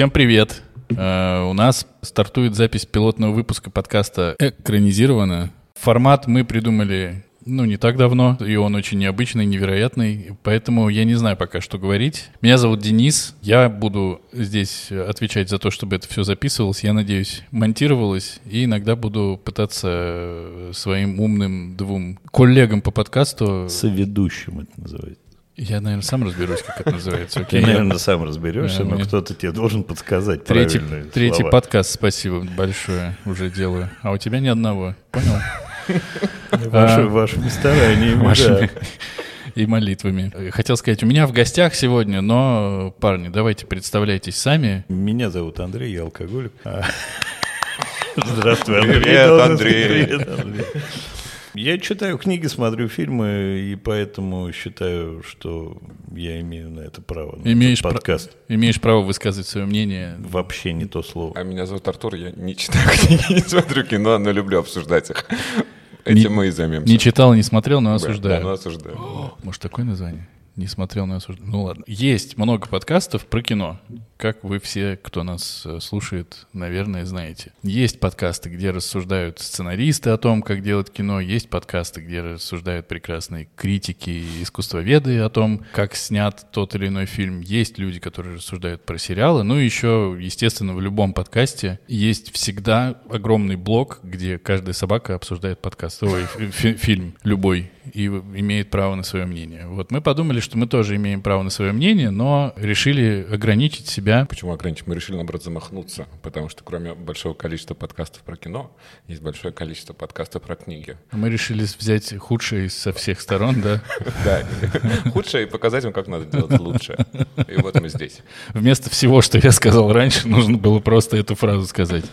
Всем привет! Э, у нас стартует запись пилотного выпуска подкаста «Экранизировано». Формат мы придумали ну, не так давно, и он очень необычный, невероятный, поэтому я не знаю пока, что говорить. Меня зовут Денис, я буду здесь отвечать за то, чтобы это все записывалось, я надеюсь, монтировалось, и иногда буду пытаться своим умным двум коллегам по подкасту... Соведущим это называется. Я, наверное, сам разберусь, как это называется. Окей? Ты, наверное, сам разберешься, но кто-то тебе должен подсказать третий, правильные Третий слова. подкаст, спасибо большое, уже делаю. А у тебя ни одного, понял? Ваши, вашими стараниями, и молитвами. Хотел сказать, у меня в гостях сегодня, но, парни, давайте представляйтесь сами. Меня зовут Андрей, я алкоголик. Здравствуй, Андрей. Привет, Андрей. Привет, Андрей. Я читаю книги, смотрю фильмы, и поэтому считаю, что я имею на это право. На имеешь подкаст. Пр- имеешь право высказывать свое мнение. Вообще не то слово. А меня зовут Артур, я не читаю книги, не смотрю кино, но люблю обсуждать их. Этим мы и займемся. Не читал, не смотрел, но осуждаю. Да, но осуждаю. Может, такое название? Не смотрел, но осуждаю. Ну ладно. Есть много подкастов про кино как вы все, кто нас э, слушает, наверное, знаете. Есть подкасты, где рассуждают сценаристы о том, как делать кино, есть подкасты, где рассуждают прекрасные критики и искусствоведы о том, как снят тот или иной фильм. Есть люди, которые рассуждают про сериалы. Ну и еще, естественно, в любом подкасте есть всегда огромный блок, где каждая собака обсуждает подкаст, ой, фи фильм любой и имеет право на свое мнение. Вот мы подумали, что мы тоже имеем право на свое мнение, но решили ограничить себя себя. Почему ограничить? Мы решили, наоборот, замахнуться, потому что кроме большого количества подкастов про кино, есть большое количество подкастов про книги. Мы решили взять худшее со всех сторон, да? Да, худшее и показать им, как надо делать лучше. И вот мы здесь. Вместо всего, что я сказал раньше, нужно было просто эту фразу сказать.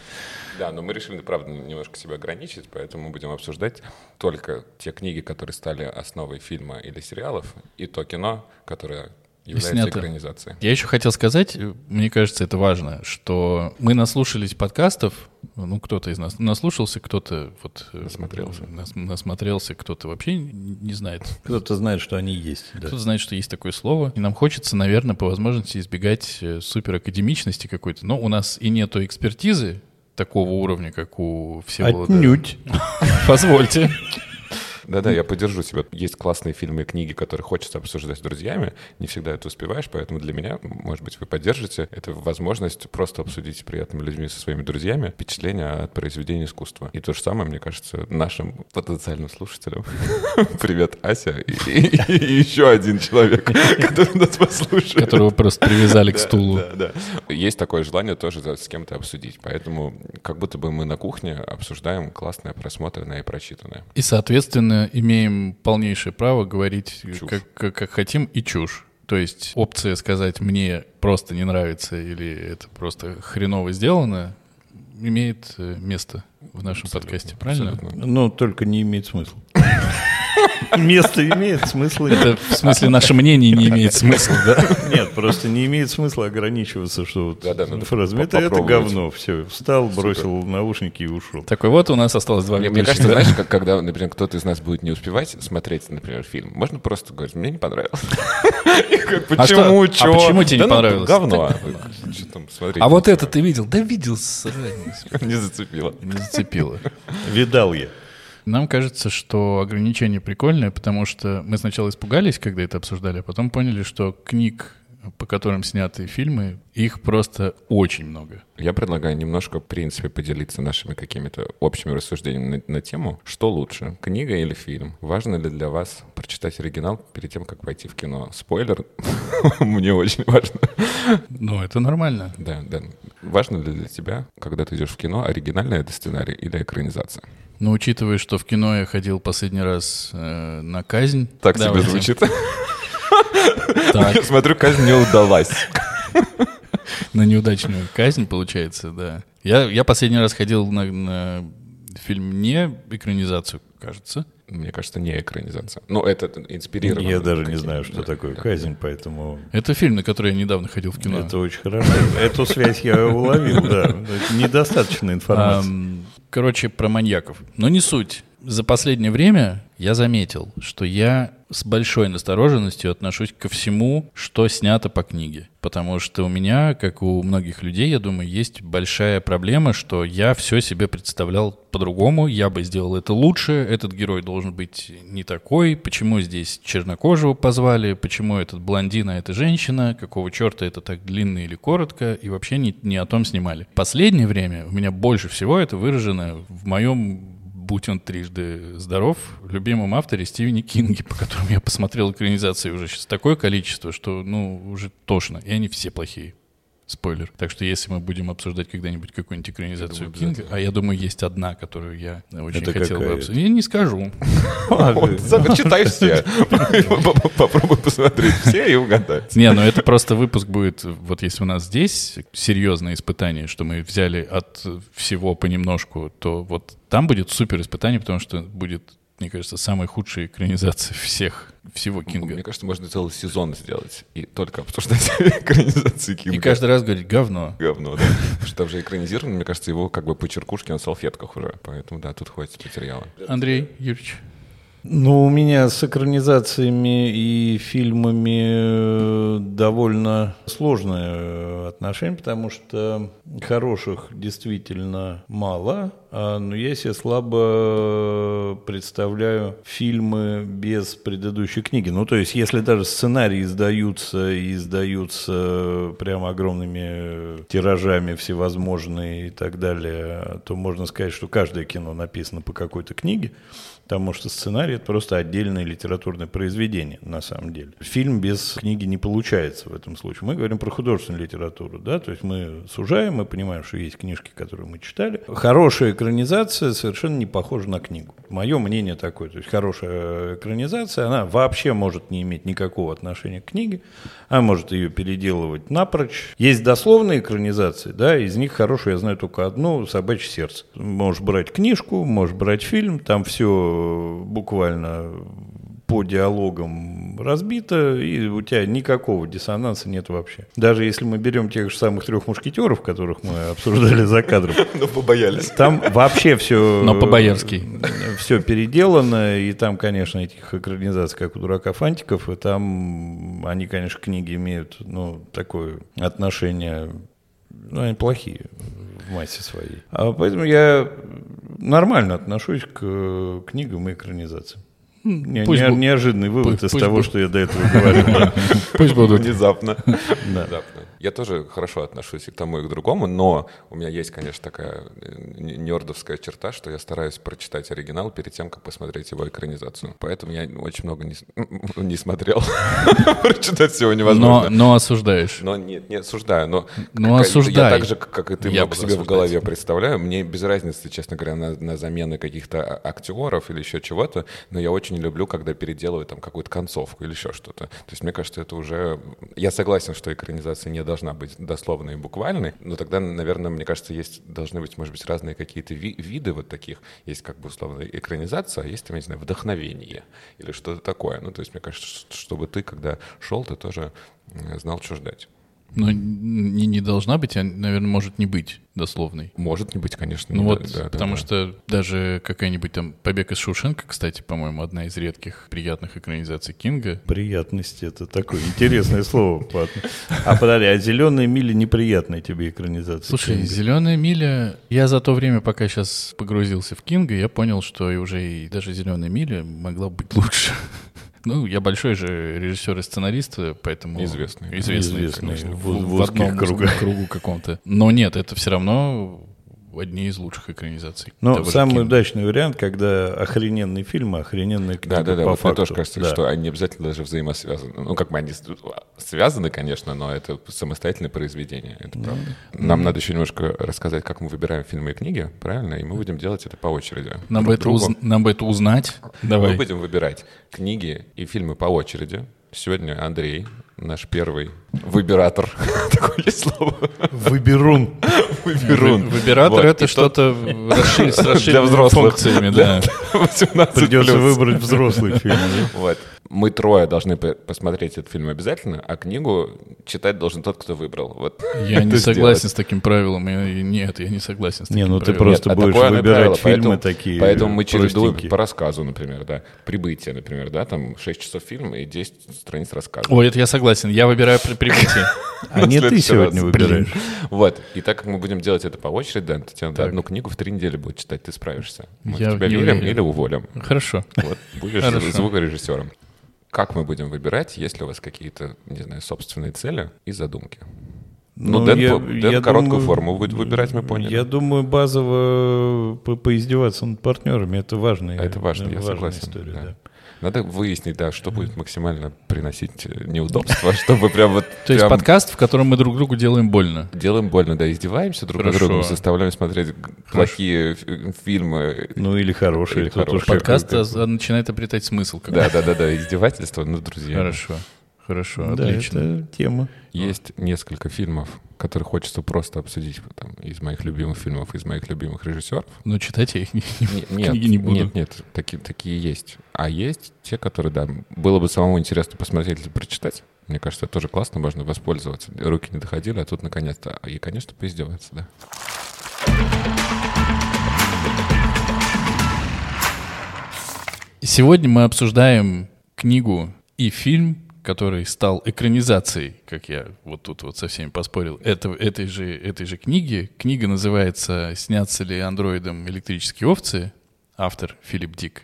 Да, но мы решили, правда, немножко себя ограничить, поэтому мы будем обсуждать только те книги, которые стали основой фильма или сериалов, и то кино, которое является снято. экранизацией. Я еще хотел сказать, мне кажется, это важно, что мы наслушались подкастов, ну, кто-то из нас наслушался, кто-то вот... Э, насмотрелся. Нас, насмотрелся, кто-то вообще не знает. Кто-то знает, что они есть. Да. Кто-то знает, что есть такое слово. И нам хочется, наверное, по возможности избегать э, суперакадемичности какой-то. Но у нас и нету экспертизы такого уровня, как у всего. Отнюдь. Позвольте. Да-да, я поддержу тебя. Есть классные фильмы и книги, которые хочется обсуждать с друзьями. Не всегда это успеваешь, поэтому для меня, может быть, вы поддержите. Это возможность просто обсудить с приятными людьми, со своими друзьями, впечатления от произведения искусства. И то же самое, мне кажется, нашим потенциальным слушателям. Привет, Ася и еще один человек, который нас послушает. Которого просто привязали к стулу. Есть такое желание тоже с кем-то обсудить. Поэтому как будто бы мы на кухне обсуждаем классное, просмотренное и прочитанное. И, соответственно, имеем полнейшее право говорить как, как, как хотим и чушь. То есть опция сказать «мне просто не нравится» или «это просто хреново сделано» имеет э, место в нашем абсолютно, подкасте, правильно? Абсолютно. Но только не имеет смысла. Место имеет смысл. Это в смысле наше мнение не имеет смысла, да? Нет, просто не имеет смысла ограничиваться, что вот да, да, фразами. Это, это говно, все. Встал, бросил наушники и ушел. Такой вот у нас осталось два Мне кажется, знаешь, как, когда, например, кто-то из нас будет не успевать смотреть, например, фильм, можно просто говорить, мне не понравилось. Почему? А, а почему тебе не ну, понравилось? Говно. А вот это ты видел? Да видел, Не зацепило. Не зацепило. Видал я. Нам кажется, что ограничение прикольное, потому что мы сначала испугались, когда это обсуждали, а потом поняли, что книг, по которым сняты фильмы, их просто очень много. Я предлагаю немножко, в принципе, поделиться нашими какими-то общими рассуждениями на, на тему, что лучше, книга или фильм? Важно ли для вас прочитать оригинал перед тем, как пойти в кино? Спойлер, мне очень важно. Ну, это нормально. Да, да. Важно ли для тебя, когда ты идешь в кино, оригинальный это сценарий или экранизация? Но учитывая, что в кино я ходил последний раз э, на казнь... Так себе звучит. Смотрю, казнь не удалась. На неудачную казнь, получается, да. Я, я последний раз ходил на, на фильм не экранизацию, кажется. Мне кажется, не экранизация. Но это инспирировано. Я даже не знаю, что да, такое да. казнь, поэтому... Это фильм, на который я недавно ходил в кино. Это очень хорошо. Эту связь я уловил, да. Недостаточно информации. Короче, про маньяков. Но не суть. За последнее время я заметил, что я с большой настороженностью отношусь ко всему, что снято по книге. Потому что у меня, как у многих людей, я думаю, есть большая проблема, что я все себе представлял по-другому, я бы сделал это лучше, этот герой должен быть не такой, почему здесь чернокожего позвали, почему этот блондин, а это женщина, какого черта это так длинно или коротко, и вообще не, не о том снимали. Последнее время у меня больше всего это выражено в моем будь он трижды здоров, любимом авторе Стивене Кинге, по которому я посмотрел экранизации уже сейчас такое количество, что, ну, уже тошно. И они все плохие. Спойлер. Так что если мы будем обсуждать когда-нибудь какую-нибудь экранизацию думаю, Кинга, а я думаю, есть одна, которую я очень Это хотел бы обсудить. Я не скажу. Читай все. Попробуй посмотреть все и угадать. Не, ну это просто выпуск будет, вот если у нас здесь серьезное испытание, что мы взяли от всего понемножку, то вот там будет супер испытание, потому что будет, мне кажется, самая худшая экранизация всех, всего Кинга. Мне кажется, можно целый сезон сделать и только обсуждать экранизации Кинга. И каждый раз говорить говно. Говно, да. Потому что там же экранизировано, мне кажется, его как бы по черкушке на салфетках уже. Поэтому, да, тут хватит материала. Андрей Юрьевич. Ну, у меня с экранизациями и фильмами э, довольно сложное э, отношение, потому что хороших действительно мало, а, но я себе слабо представляю фильмы без предыдущей книги. Ну, то есть, если даже сценарии издаются и издаются прямо огромными э, тиражами всевозможные и так далее, то можно сказать, что каждое кино написано по какой-то книге. Потому что сценарий это просто отдельное литературное произведение, на самом деле. Фильм без книги не получается в этом случае. Мы говорим про художественную литературу, да, то есть мы сужаем, мы понимаем, что есть книжки, которые мы читали. Хорошая экранизация совершенно не похожа на книгу. Мое мнение такое. То есть хорошая экранизация, она вообще может не иметь никакого отношения к книге, она может ее переделывать напрочь. Есть дословные экранизации, да, из них хорошую я знаю только одну «Собачье сердце». Можешь брать книжку, можешь брать фильм, там все буквально по диалогам разбито, и у тебя никакого диссонанса нет вообще. Даже если мы берем тех же самых трех мушкетеров, которых мы обсуждали за кадром, Ну, побоялись. там вообще все... Но по-боярски. Все переделано, и там, конечно, этих экранизаций, как у дурака Фантиков, и там они, конечно, книги имеют, ну, такое отношение, ну, они плохие в массе своей. А поэтому я нормально отношусь к книгам и экранизациям. Не- пусть не- бу- неожиданный вывод пусть- из пусть того, бу- что я до этого говорил. Пусть будут. Внезапно. Внезапно. Я тоже хорошо отношусь и к тому, и к другому, но у меня есть, конечно, такая э, нердовская черта, что я стараюсь прочитать оригинал перед тем, как посмотреть его экранизацию. Поэтому я очень много не, не смотрел. Прочитать всего Но, невозможно. но осуждаешь. Но нет, не осуждаю, но как- осуждай. я так же, как и ты, Я много себе в голове представляю. Мне без разницы, честно говоря, на, на замены каких-то а- актеров или еще чего-то, но я очень люблю, когда переделывают там какую-то концовку или еще что-то. То есть мне кажется, это уже... Я согласен, что экранизация не должна быть дословной и буквальной, но тогда, наверное, мне кажется, есть должны быть, может быть, разные какие-то ви- виды вот таких. Есть как бы условно экранизация, а есть, там, я не знаю, вдохновение или что-то такое. Ну, то есть мне кажется, чтобы ты, когда шел, ты тоже знал, что ждать. Но не, не должна быть, а, наверное, может не быть дословной. Может не быть, конечно. Ну вот, да, да, потому да. что даже какая-нибудь там «Побег из Шушенко», кстати, по-моему, одна из редких приятных экранизаций Кинга. Приятность это такое интересное слово. А подожди, а зеленые мили неприятная тебе экранизация? Слушай? «Зеленая миля», я за то время, пока сейчас погрузился в Кинга, я понял, что и уже и даже «Зеленая миля» могла быть лучше. Ну, я большой же режиссер и сценарист, поэтому... Известный. Известный, Известный конечно, в- в, в одном кругах. кругу каком-то. Но нет, это все равно одни из лучших экранизаций. Но же самый Кинга. удачный вариант, когда охрененный фильм, а охрененная книга Да, да, да. по Вот мне факту. тоже кажется, Да. что они обязательно даже взаимосвязаны. Ну, как бы они связаны, конечно, но это самостоятельное произведение. Это правда. Нам надо еще немножко рассказать, как мы выбираем фильмы и книги, правильно? И мы будем делать это по очереди. Нам Друг бы, это уз- нам бы это узнать. Давай. Мы будем выбирать книги и фильмы по очереди. Сегодня Андрей, наш первый выбиратор. Такое есть слово? Выберун. Выберун. Вы- Выбиратор это что-то с Для расширенными взрослых. функциями, да. 18 Придется выбрать взрослый фильм. Вот. Мы трое должны посмотреть этот фильм обязательно, а книгу читать должен тот, кто выбрал. Вот я не согласен с таким правилом. Я, нет, я не согласен с таким Не, ну правилом. ты просто Нет, а будешь выбирать правило, фильмы поэтому- такие Поэтому мы чередуем по рассказу, например, да. Прибытие, например, да, там 6 часов фильма и 10 страниц рассказа. Ой, это я согласен. Я выбираю при прибытии. А не ты сегодня выбираешь. Вот. И так как мы будем делать это по очереди, Дэн, то тебе надо Так. одну книгу в три недели будет читать, ты справишься. Мы Я тебя или уволим. Хорошо. Вот, будешь звукорежиссером. Как мы будем выбирать, есть ли у вас какие-то, не знаю, собственные цели и задумки? Ну, Дэн, я- Дэн я короткую думаю, форму будет выбирать, мы поняли. Я думаю, базово по- поиздеваться над партнерами это важная, А это важно, я важная согласен. история. да. да. Надо выяснить, да, что будет максимально приносить э, неудобства, чтобы прям вот То есть подкаст, в котором мы друг другу делаем больно. делаем больно, да, издеваемся друг над Хорошо. другом, заставляем смотреть плохие фи- фильмы. Ну или хорошие. Подкаст как- а, начинает обретать смысл. как Да, да, да, да, издевательства над друзьями. Хорошо. Хорошо, Да, отлично. это тема. Есть несколько фильмов, которые хочется просто обсудить там, из моих любимых фильмов, из моих любимых режиссеров. Но читать я их не, Не- Нет, книги не буду. нет, нет, такие, такие есть. А есть те, которые, да, было бы самому интересно посмотреть или прочитать. Мне кажется, это тоже классно, можно воспользоваться. Руки не доходили, а тут наконец-то. И, конечно, поиздеваться, да. Сегодня мы обсуждаем книгу и фильм, который стал экранизацией, как я вот тут вот со всеми поспорил, это, этой, же, этой же книги. Книга называется «Снятся ли андроидом электрические овцы?» Автор Филипп Дик.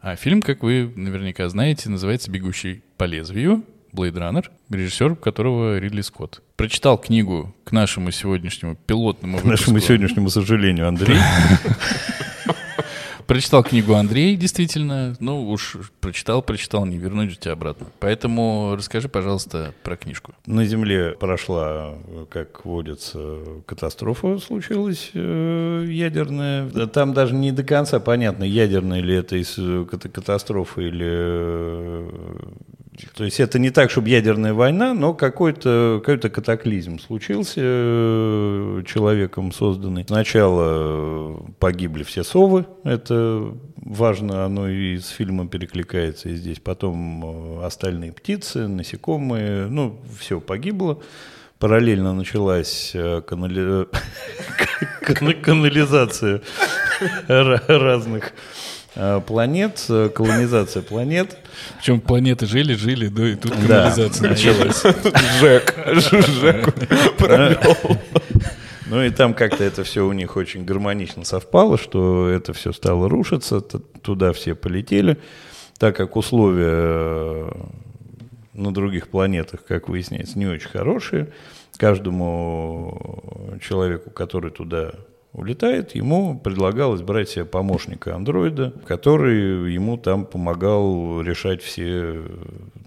А фильм, как вы наверняка знаете, называется «Бегущий по лезвию», Blade Runner, режиссер которого Ридли Скотт. Прочитал книгу к нашему сегодняшнему пилотному К нашему выпуску. сегодняшнему сожалению, Андрей. Прочитал книгу Андрей, действительно. Ну, уж прочитал, прочитал, не вернуть же тебя обратно. Поэтому расскажи, пожалуйста, про книжку. На Земле прошла, как водится, катастрофа случилась э, ядерная. Там даже не до конца понятно, ядерная ли это из э, ката- катастрофы или... э, То есть это не так, чтобы ядерная война, но какой-то какой катаклизм случился э, человеком созданный. Сначала э, погибли все совы, это важно, оно и с фильмом перекликается и здесь. Потом э, остальные птицы, насекомые, ну, все погибло. Параллельно началась канали- кана- канализация ра- разных планет, э, колонизация планет. Причем планеты жили, жили, да, и тут Да. канализация началась. Жек. Жек провел. Ну и там как-то это все у них очень гармонично совпало, что это все стало рушиться, туда все полетели, так как условия э, на других планетах, как выясняется, не очень хорошие. Каждому человеку, который туда улетает, ему предлагалось брать себе помощника андроида, который ему там помогал решать все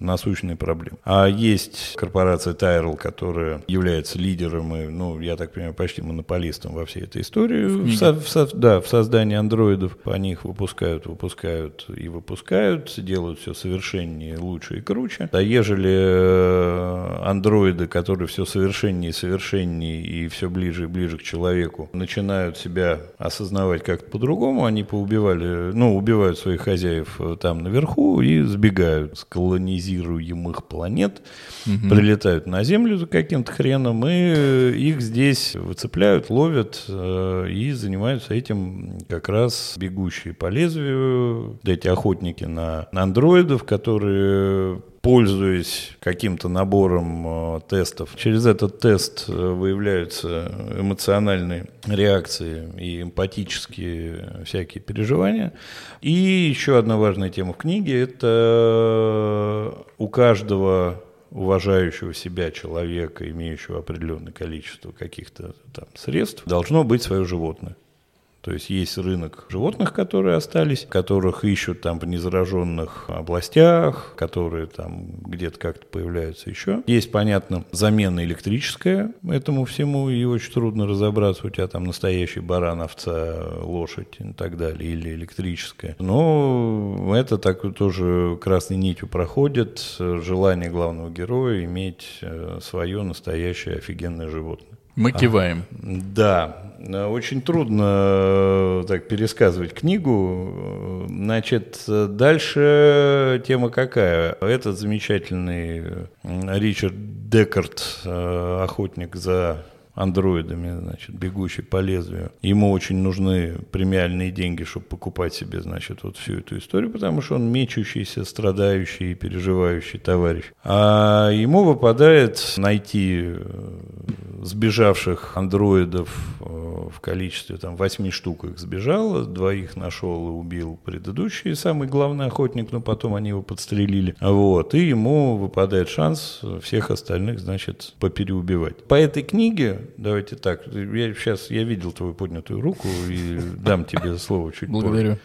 насущные проблемы. А есть корпорация Tyrell, которая является лидером и, ну, я так понимаю, почти монополистом во всей этой истории. В со- в со- да, в создании андроидов. Они их выпускают, выпускают и выпускают, делают все совершеннее, лучше и круче. А ежели э, андроиды, которые все совершеннее и совершеннее и все ближе и ближе к человеку, начинают себя осознавать как-то по-другому, они поубивали, ну, убивают своих хозяев э, там наверху и сбегают с колонизируемых планет, прилетают на Землю за каким-то хреном, и э, их здесь выцепляют, ловят э, и занимаются этим как раз бегущие по лезвию, эти охотники на андроидов, которые пользуясь каким-то набором э, тестов, через этот тест э, выявляются эмоциональные реакции и эмпатические всякие переживания. И еще одна важная тема в книге – это у каждого уважающего себя человека, имеющего определенное количество каких-то там средств, должно быть свое животное. То есть есть рынок животных, которые остались, которых ищут там в незараженных областях, которые там где-то как-то появляются еще. Есть, понятно, замена электрическая этому всему, и очень трудно разобраться, у тебя там настоящий баран, овца, лошадь и так далее, или электрическая. Но это так тоже красной нитью проходит, желание главного героя иметь э, свое настоящее офигенное животное. Мы киваем. Да, очень трудно э, так пересказывать книгу. Значит, дальше тема какая? Этот замечательный Ричард Декарт, охотник за андроидами, значит, бегущий по лезвию. Ему очень нужны премиальные деньги, чтобы покупать себе, значит, вот всю эту историю, потому что он мечущийся, страдающий и переживающий товарищ. А ему выпадает найти э, сбежавших андроидов э, в количестве там восьми штук их сбежало, двоих нашел и убил предыдущий самый главный охотник, но потом они его подстрелили. Вот, и ему выпадает шанс всех остальных, значит, попереубивать. По этой книге давайте так. Я сейчас я видел твою поднятую руку и дам тебе слово чуть Благодарю. позже.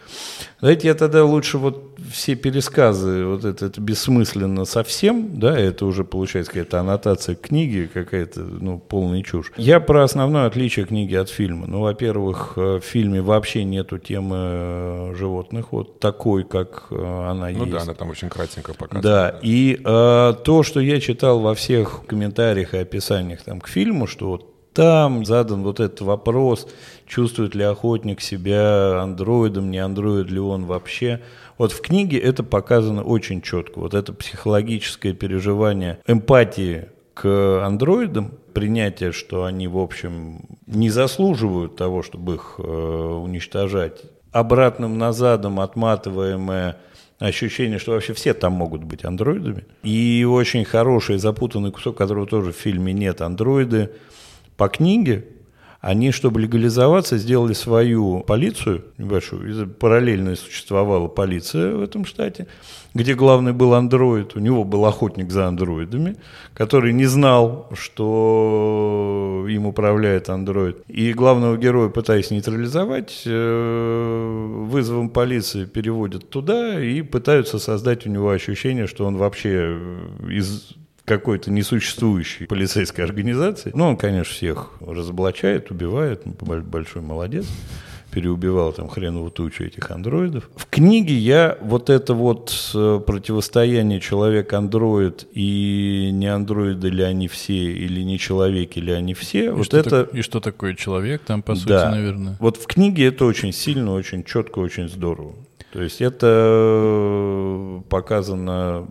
Давайте я тогда лучше вот все пересказы, вот это, это бессмысленно совсем, да, это уже получается какая-то аннотация книги, какая-то, ну, полная чушь. Я про основное отличие книги от фильма. Ну, во-первых, э, в фильме вообще нету темы э, животных, вот такой, как э, она ну, есть. Ну да, она там очень кратенько показана. Да, и э, то, что я читал во всех комментариях и описаниях там, к фильму, что вот там задан вот этот вопрос, чувствует ли охотник себя андроидом, не андроид ли он вообще. Вот в книге это показано очень четко. Вот это психологическое переживание эмпатии к андроидам, принятие, что они, в общем, не заслуживают того, чтобы их э, уничтожать, обратным назадом отматываемое ощущение, что вообще все там могут быть андроидами. И очень хороший запутанный кусок, которого тоже в фильме нет, андроиды – по книге они, чтобы легализоваться, сделали свою полицию небольшую. Параллельно существовала полиция в этом штате, где главный был андроид. У него был охотник за андроидами, который не знал, что им управляет андроид. И главного героя, пытаясь нейтрализовать, э, вызовом полиции переводят туда и пытаются создать у него ощущение, что он вообще из какой-то несуществующей полицейской организации. Ну, он, конечно, всех разоблачает, убивает, большой молодец переубивал там хреновую тучу этих андроидов. В книге я вот это вот э, противостояние человек-андроид и не андроиды ли они все, или не человеки ли они все, и вот что это... Так, и что такое человек там, по сути, да. наверное? Вот в книге это очень сильно, очень четко, очень здорово. То есть это показано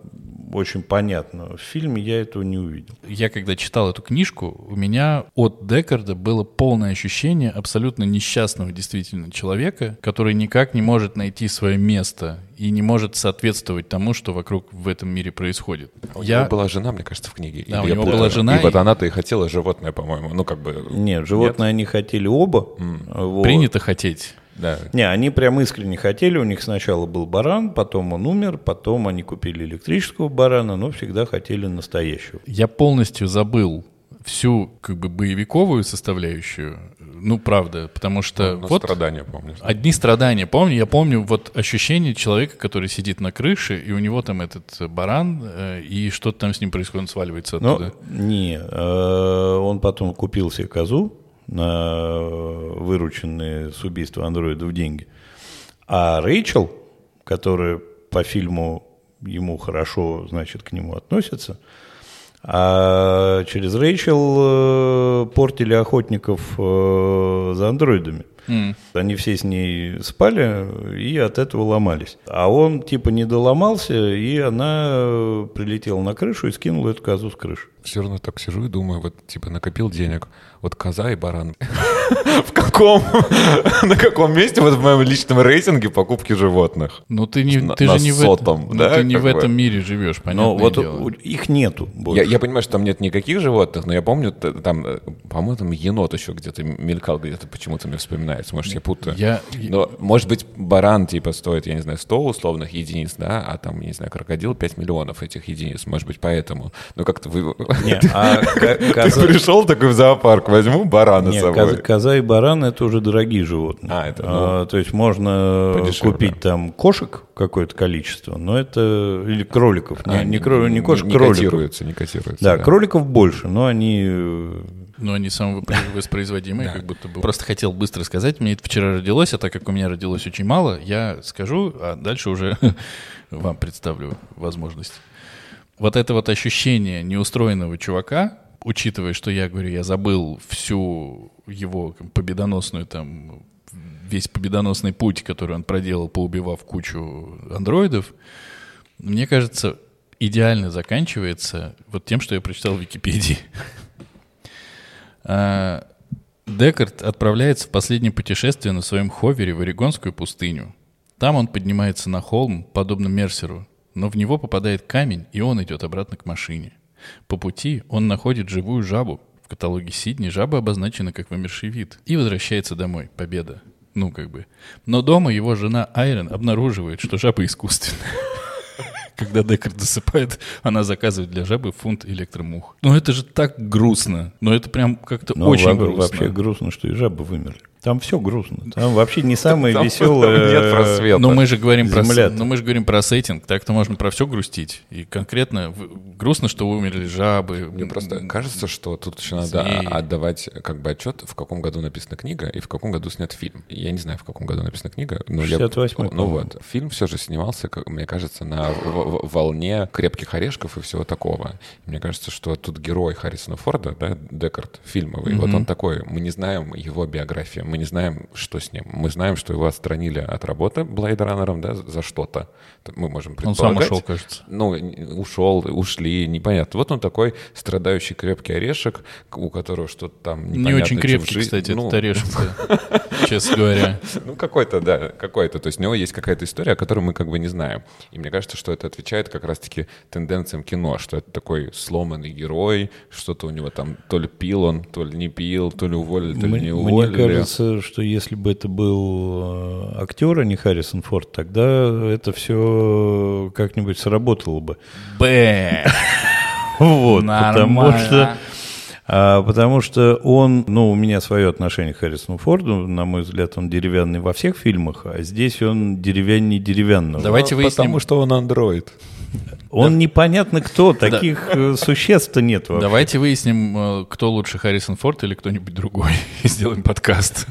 очень понятно. В фильме я этого не увидел. Я когда читал эту книжку, у меня от Декарда было полное ощущение абсолютно несчастного действительно человека, который никак не может найти свое место и не может соответствовать тому, что вокруг в этом мире происходит. А у я... него была жена, мне кажется, в книге. Да, Или у него была жена. И вот она-то и хотела животное, по-моему. Ну, как бы... Нет, животное Нет? они хотели оба. Mm. Вот. Принято хотеть. Да. Не, они прям искренне хотели. У них сначала был баран, потом он умер, потом они купили электрического барана, но всегда хотели настоящего. Я полностью забыл всю как бы боевиковую составляющую, ну правда, потому что ну, вот страдания помню. Одни страдания помню. Я помню вот ощущение человека, который сидит на крыше и у него там этот баран э, и что-то там с ним происходит, он сваливается оттуда. Но, не, э, он потом купил себе козу, вырученные с убийства андроидов деньги. А Рэйчел, которая по фильму ему хорошо, значит, к нему относится, а через Рэйчел э, портили охотников э, за андроидами. Mm. Они все с ней спали и от этого ломались. А он типа не доломался, и она прилетела на крышу и скинула эту козу с крыши. Все равно так сижу и думаю, вот типа накопил денег, вот коза и баран. В каком, на каком месте вот в моем личном рейтинге покупки животных? Ну ты не, ты же не в этом, ну, ты не в этом мире живешь, понятно. Но вот их нету. Я, я понимаю, что там нет никаких животных, но я помню, там, по-моему, там енот еще где-то мелькал, где-то почему-то мне вспоминается, может, я путаю. Я... Но, может быть, баран, типа, стоит, я не знаю, 100 условных единиц, да, а там, не знаю, крокодил 5 миллионов этих единиц, может быть, поэтому. Но как-то вы... А. Ты пришел такой в зоопарк, возьму барана с собой. Коза, коза и баран — это уже дорогие животные. А, это, ну, а, то есть можно подешевле. купить там кошек какое-то количество, но это... Или кроликов. А, не, не, не, не кошек, не кроликов. котируются, не котируются. Да, да, кроликов больше, но они... Но они самовоспроизводимые, как будто бы. Просто хотел быстро сказать, мне это вчера родилось, а так как у меня родилось очень мало, я скажу, а дальше уже вам представлю возможность. Вот это вот ощущение неустроенного чувака, учитывая, что я говорю, я забыл всю его победоносную там весь победоносный путь, который он проделал, поубивав кучу андроидов, мне кажется, идеально заканчивается вот тем, что я прочитал в Википедии. А, Декарт отправляется в последнее путешествие на своем ховере в Орегонскую пустыню. Там он поднимается на холм, подобно Мерсеру, но в него попадает камень, и он идет обратно к машине. По пути он находит живую жабу. В каталоге Сидни жаба обозначена как вымерший вид. И возвращается домой. Победа. Ну, как бы. Но дома его жена Айрон обнаруживает, что жаба искусственная. Когда Декард досыпает, она заказывает для жабы фунт электромух. Ну это же так грустно. Но это прям как-то Но очень грустно. Вообще грустно, что и жабы вымерли. Там все грустно. Там вообще не самое Там веселое. Нет просвета. Но мы же говорим про, Земля-то. но мы же говорим про сеттинг, так-то можно про все грустить. И конкретно грустно, что умерли жабы. Мне просто кажется, что тут еще надо Змеи. отдавать как бы отчет, в каком году написана книга и в каком году снят фильм. Я не знаю, в каком году написана книга, но я... 68-й, Ну вот, фильм все же снимался, как, мне кажется, на волне крепких орешков и всего такого. Мне кажется, что тут герой Харрисона Форда, да, Декарт фильмовый, вот он такой, мы не знаем его биографию, мы не знаем, что с ним. Мы знаем, что его отстранили от работы Блейд Раннером, да, за что-то. Мы можем Он сам предполагать. ушел, кажется. Ну, ушел, ушли, непонятно. Вот он такой страдающий крепкий орешек, у которого что-то там Не непонятно очень чё в крепкий, жизни. кстати, ну, этот орешек, честно говоря. Ну, какой-то, да, какой-то. То есть у него есть какая-то история, о которой мы как бы не знаем. И мне кажется, что это отвечает как раз-таки тенденциям кино, что это такой сломанный герой, что-то у него там то ли пил он, то ли не пил, то ли уволили, то ли не мне уволили. Кажется, что если бы это был э, актер, а не Харрисон Форд, тогда это все как-нибудь сработало бы. Б. Вот, потому что, а, потому что он, ну, у меня свое отношение к Харрисону Форду, на мой взгляд, он деревянный во всех фильмах, а здесь он деревяннее деревянного. Давайте Ну, выясним, Потому что он андроид. Он непонятно кто, таких э, существ-то нет вообще. давайте выясним, э, кто лучше, Харрисон Форд или кто-нибудь другой, и сделаем подкаст.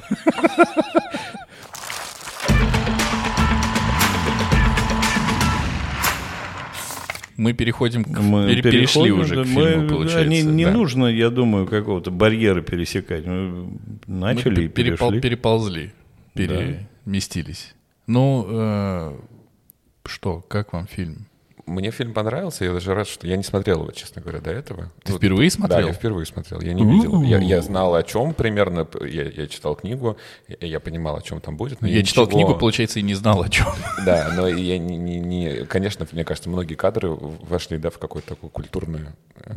Мы переходим к... Мы пере- перешли уже да, к мы- фильму, получается. Не, не да. нужно, я думаю, какого-то барьера пересекать. Мы Мы начали и пе- перепол- перешли. переползли, переместились. Ну, э, что, как вам фильм? Мне фильм понравился, я даже рад, что я не смотрел его, честно говоря, до этого. Ты Ну, впервые Да, смотрел? я впервые смотрел, я не видел. Я, я знал, о чем примерно, я, я читал книгу, я, я понимал, о чем там будет. но Я читал ничего- книгу, получается, и не знал о чем. Да, но я не, не, не- конечно, мне кажется, многие кадры вошли, да, в какое-то такое культурное э,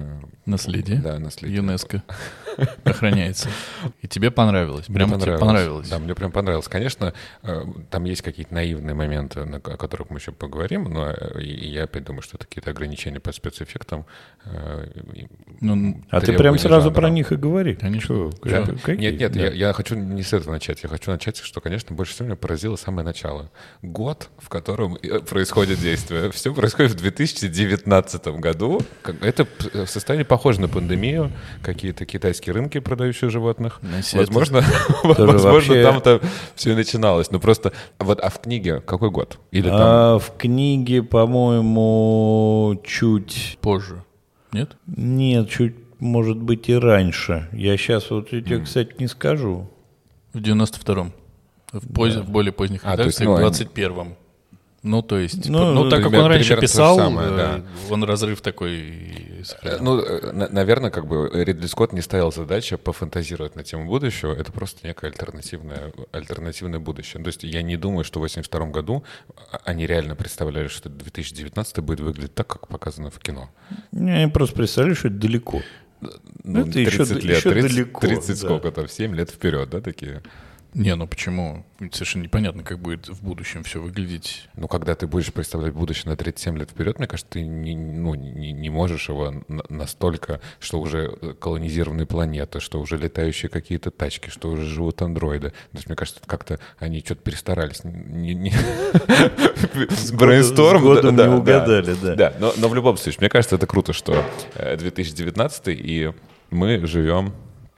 Наследие. Да, наследие. ЮНЕСКо охраняется. И тебе понравилось? Мне Прямо тебе понравилось? Да, мне прям понравилось. Конечно, э, там есть какие-то наивные моменты, о которых мы еще поговорим, но э, и- и я думаю, что это какие-то ограничения по спецэффектам. э, Ну, А ты прям сразу жанра. про них и говори. Да. как- какие? Нет, нет, Да. я, я хочу не с этого начать. Я хочу начать, что, конечно, больше всего меня поразило самое начало. Год, в котором э, происходит действие. Все происходит в 2019 году. Это в состоянии похоже на пандемию. Какие-то китайские рынки, продающие животных. Возможно, возможно там-то все и начиналось. Ну просто, вот, а в книге какой год? Или там... А в книге, по-моему, чуть... Позже. Нет? Нет, чуть, может быть, и раньше. Я сейчас вот я тебе, кстати, не скажу. В 92-м. В, поз- в более поздних А, то есть, редакциях, ну, в 21-м. Ну, то есть, Ну, ну, так как он раньше писал, самое, э, да. он разрыв такой Э. Ну, э, на- наверное, как бы Ридли Скотт не ставил задачу пофантазировать на тему будущего. Это просто некое альтернативное, альтернативное будущее. То есть я не думаю, что в 82 году а- они реально представляли, что 2019 будет выглядеть так, как показано в кино. Я просто представляю, что это далеко. Ну, это еще д- еще 30, далеко, 30 да. сколько там, 7 лет вперед, да, такие? Не, ну почему? Совершенно непонятно, как будет в будущем все выглядеть. Ну, когда ты будешь представлять будущее на 37 лет вперед, мне кажется, ты не, ну, не, не можешь его на- настолько, что уже э, колонизированные планеты, что уже летающие какие-то тачки, что уже живут андроиды. То есть, мне кажется, как-то они что-то перестарались. Брейнсторм. не да, угадали, да. Да, но, в любом случае, мне кажется, это круто, что э, 2019 и мы живем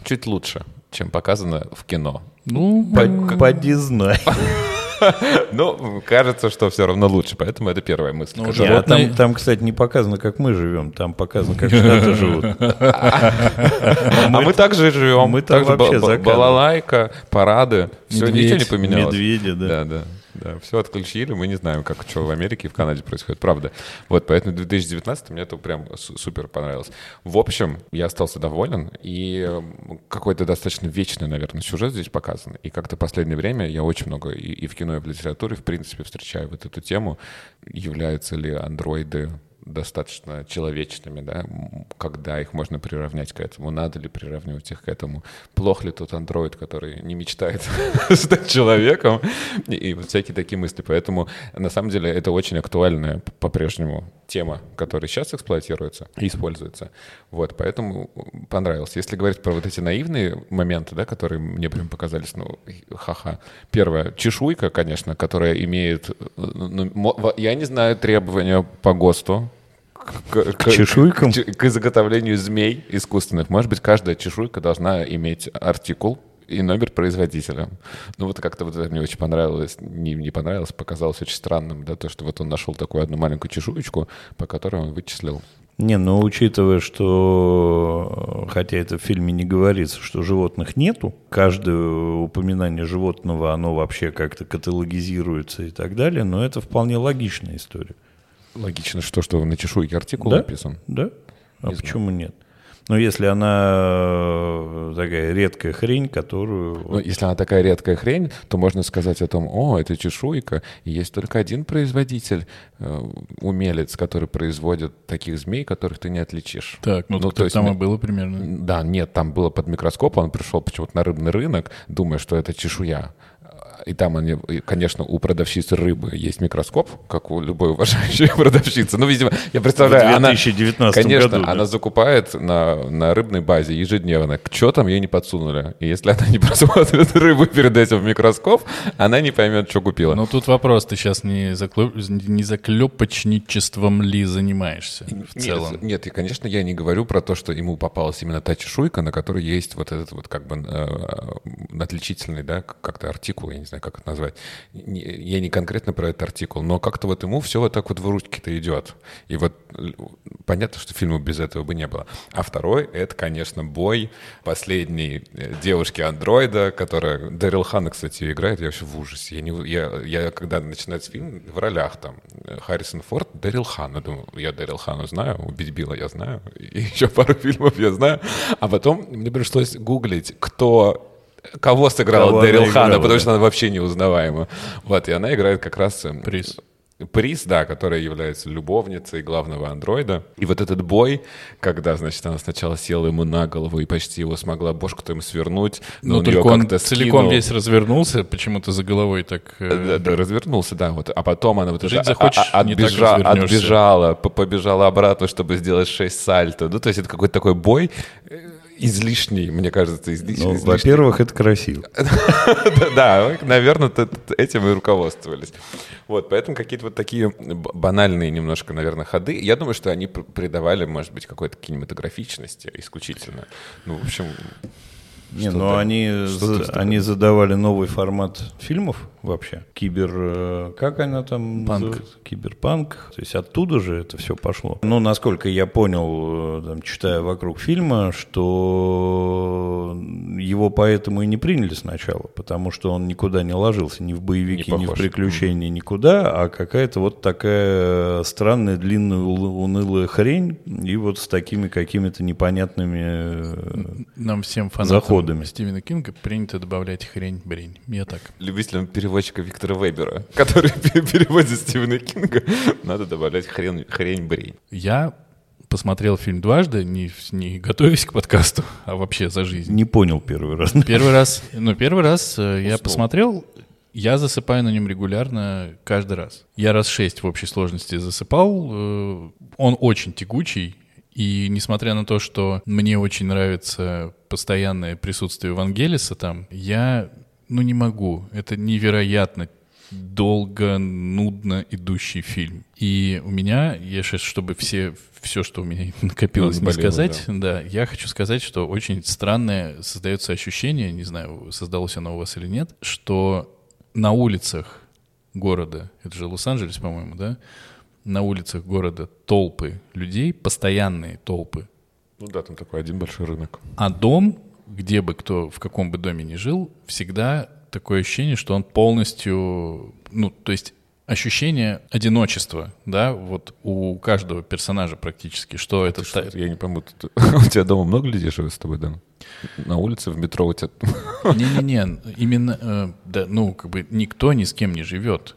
чуть лучше, чем показано в кино. Ну, По- Поди знай. Ну, кажется, что все равно лучше, поэтому это первая мысль. Ну, Не, а Животные- там, там, кстати, не показано, как мы живем, там показано, как штаты живут. А мы также живем. мы там Так же вообще ба- ба- за кадром. Балалайка, парады. Все, ничего не поменялось. Медведи, да. Да, да. Да, все отключили, мы не знаем, как что в Америке и в Канаде происходит, правда. Вот, поэтому 2019 мне это прям су- супер понравилось. В общем, я остался доволен, и э, какой-то достаточно вечный, наверное, сюжет здесь показан. И как-то последнее время я очень много и, и в кино, и в литературе, в принципе, встречаю вот эту тему, являются ли андроиды достаточно человечными, да, когда их можно приравнять к этому, надо ли приравнивать их к этому, плох ли тот андроид, который не мечтает стать человеком, и, и вот всякие такие мысли. Поэтому, на самом деле, это очень актуальная по-прежнему тема, которая сейчас эксплуатируется и используется. Вот, поэтому понравилось. Если говорить про вот эти наивные моменты, да, которые мне прям показались, ну, ха-ха. Первое, чешуйка, конечно, которая имеет, э, ну, я не знаю требования по ГОСТу, к, К чешуйкам? к, к изготовлению змей искусственных. Может быть, каждая чешуйка должна иметь артикул и номер производителя. Ну вот как-то вот это мне очень понравилось, не, не понравилось, показалось очень странным, да, то, что вот он нашел такую одну маленькую чешуечку, по которой он вычислил. Не, но учитывая, что, хотя это в фильме не говорится, что животных нету, каждое упоминание животного, оно вообще как-то каталогизируется и так далее, но это вполне логичная история. Логично, что, что на чешуйке артикул Да? написан. Да? А Не почему нет? Но если она э, такая редкая хрень, которую... Ну, если она такая редкая хрень, то можно сказать о том, о, это чешуйка, и есть только один производитель, э, умелец, который производит таких змей, которых ты не отличишь. Так, ну, Ну, так то есть там и было примерно. Да, нет, там было под микроскоп, он пришел почему-то на рыбный рынок, думая, что это чешуя. И там они, конечно, у продавщицы рыбы есть микроскоп, как у любой уважающей продавщицы. Ну, видимо, я представляю, В она, 2019 конечно, году, да. она закупает на, на рыбной базе ежедневно. Что там ей не подсунули? И если она не просмотрит рыбу перед этим в микроскоп, она не поймет, что купила. Ну тут вопрос, ты сейчас не, заклё... не заклепочничеством ли занимаешься в целом? Нет, нет, и, конечно, я не говорю про то, что ему попалась именно та чешуйка, на которой есть вот этот вот как бы э, отличительный, да, как-то артикул, я не знаю, как это назвать. Я не конкретно про этот артикул, но как-то вот ему все вот так вот в ручки-то идет. И вот л- понятно, что фильма без этого бы не было. А второй — это, конечно, бой последней э, девушки-андроида, которая... Дэрил Ханна, кстати, играет, я вообще в ужасе. Я, не, я, я когда начинается фильм, в ролях там э, Харрисон Форд, Дэрил Ханна. Думаю, я Дэрил Хану знаю, убить Билла я знаю, и еще пару фильмов я знаю. А потом мне пришлось гуглить, кто кого сыграла Кого Дэрил Ханна, играла, потому да. что она вообще неузнаваема. Вот, и она играет как раз... э, Приз. Приз, да, которая является любовницей главного андроида. И вот этот бой, когда, значит, она сначала села ему на голову и почти его смогла бошку-то ему свернуть, но Ну, он только он как-то целиком скинул. весь развернулся, почему-то за головой так... э, Да, да, развернулся, да, вот. А потом она вот Жить это захочешь, а- а- не так отбежа- отбежала, по- побежала обратно, чтобы сделать 6 сальто. Ну, то есть это какой-то такой бой э, излишний, мне кажется, излишний. Ну, излишний. во-первых, это красиво. Да, наверное, этим и руководствовались. Вот, поэтому какие-то вот такие банальные немножко, наверное, ходы. Я думаю, что они пр- придавали, может быть, какой-то кинематографичности исключительно. Ну, в общем, Не, Что-то- ну они, за- они задавали новый формат фильмов вообще. Кибер... э, Как она там Панк. называется? Киберпанк. То есть оттуда же это все пошло. Ну, насколько я понял, э, там, читая вокруг фильма, что его поэтому и не приняли сначала, потому что он никуда не ложился, ни в боевики, Не ни в приключения, никуда, а какая-то вот такая странная, длинная, унылая хрень, и вот с такими какими-то непонятными э, Нам всем фанатам Заходами. Стивена Кинга принято добавлять хрень-брень. Я так. любителям переводчика Виктора Вебера, который пе- переводит Стивена Кинга, надо добавлять хрень, хрень-брень. Я посмотрел фильм дважды, не, не готовясь к подкасту, а вообще за жизнь. Не понял первый раз. Первый раз, ну, первый раз э, я посмотрел, я засыпаю на нем регулярно каждый раз. Я раз шесть в общей сложности засыпал. э, Он очень тягучий. И несмотря на то, что мне очень нравится постоянное присутствие Вангелиса там, я, ну, не могу. Это невероятно долго, нудно идущий фильм. И у меня, я сейчас, чтобы все, все, что у меня накопилось, не Разболело, сказать, да. я хочу сказать, что очень странное создается ощущение, не знаю, создалось оно у вас или нет, что на улицах города, это же Лос-Анджелес, по-моему, да, на улицах города толпы людей, постоянные толпы. Ну да, там такой один большой рынок. А дом, где бы кто, в каком бы доме ни жил, всегда такое ощущение, что он полностью, ну, то есть ощущение одиночества, да, вот у каждого персонажа практически, что это... Что, я не пойму, ты, у тебя дома много людей живет с тобой, Дан? На улице, в метро у тебя... Не-не-не, именно, э, да, ну, как бы никто ни с кем не живет.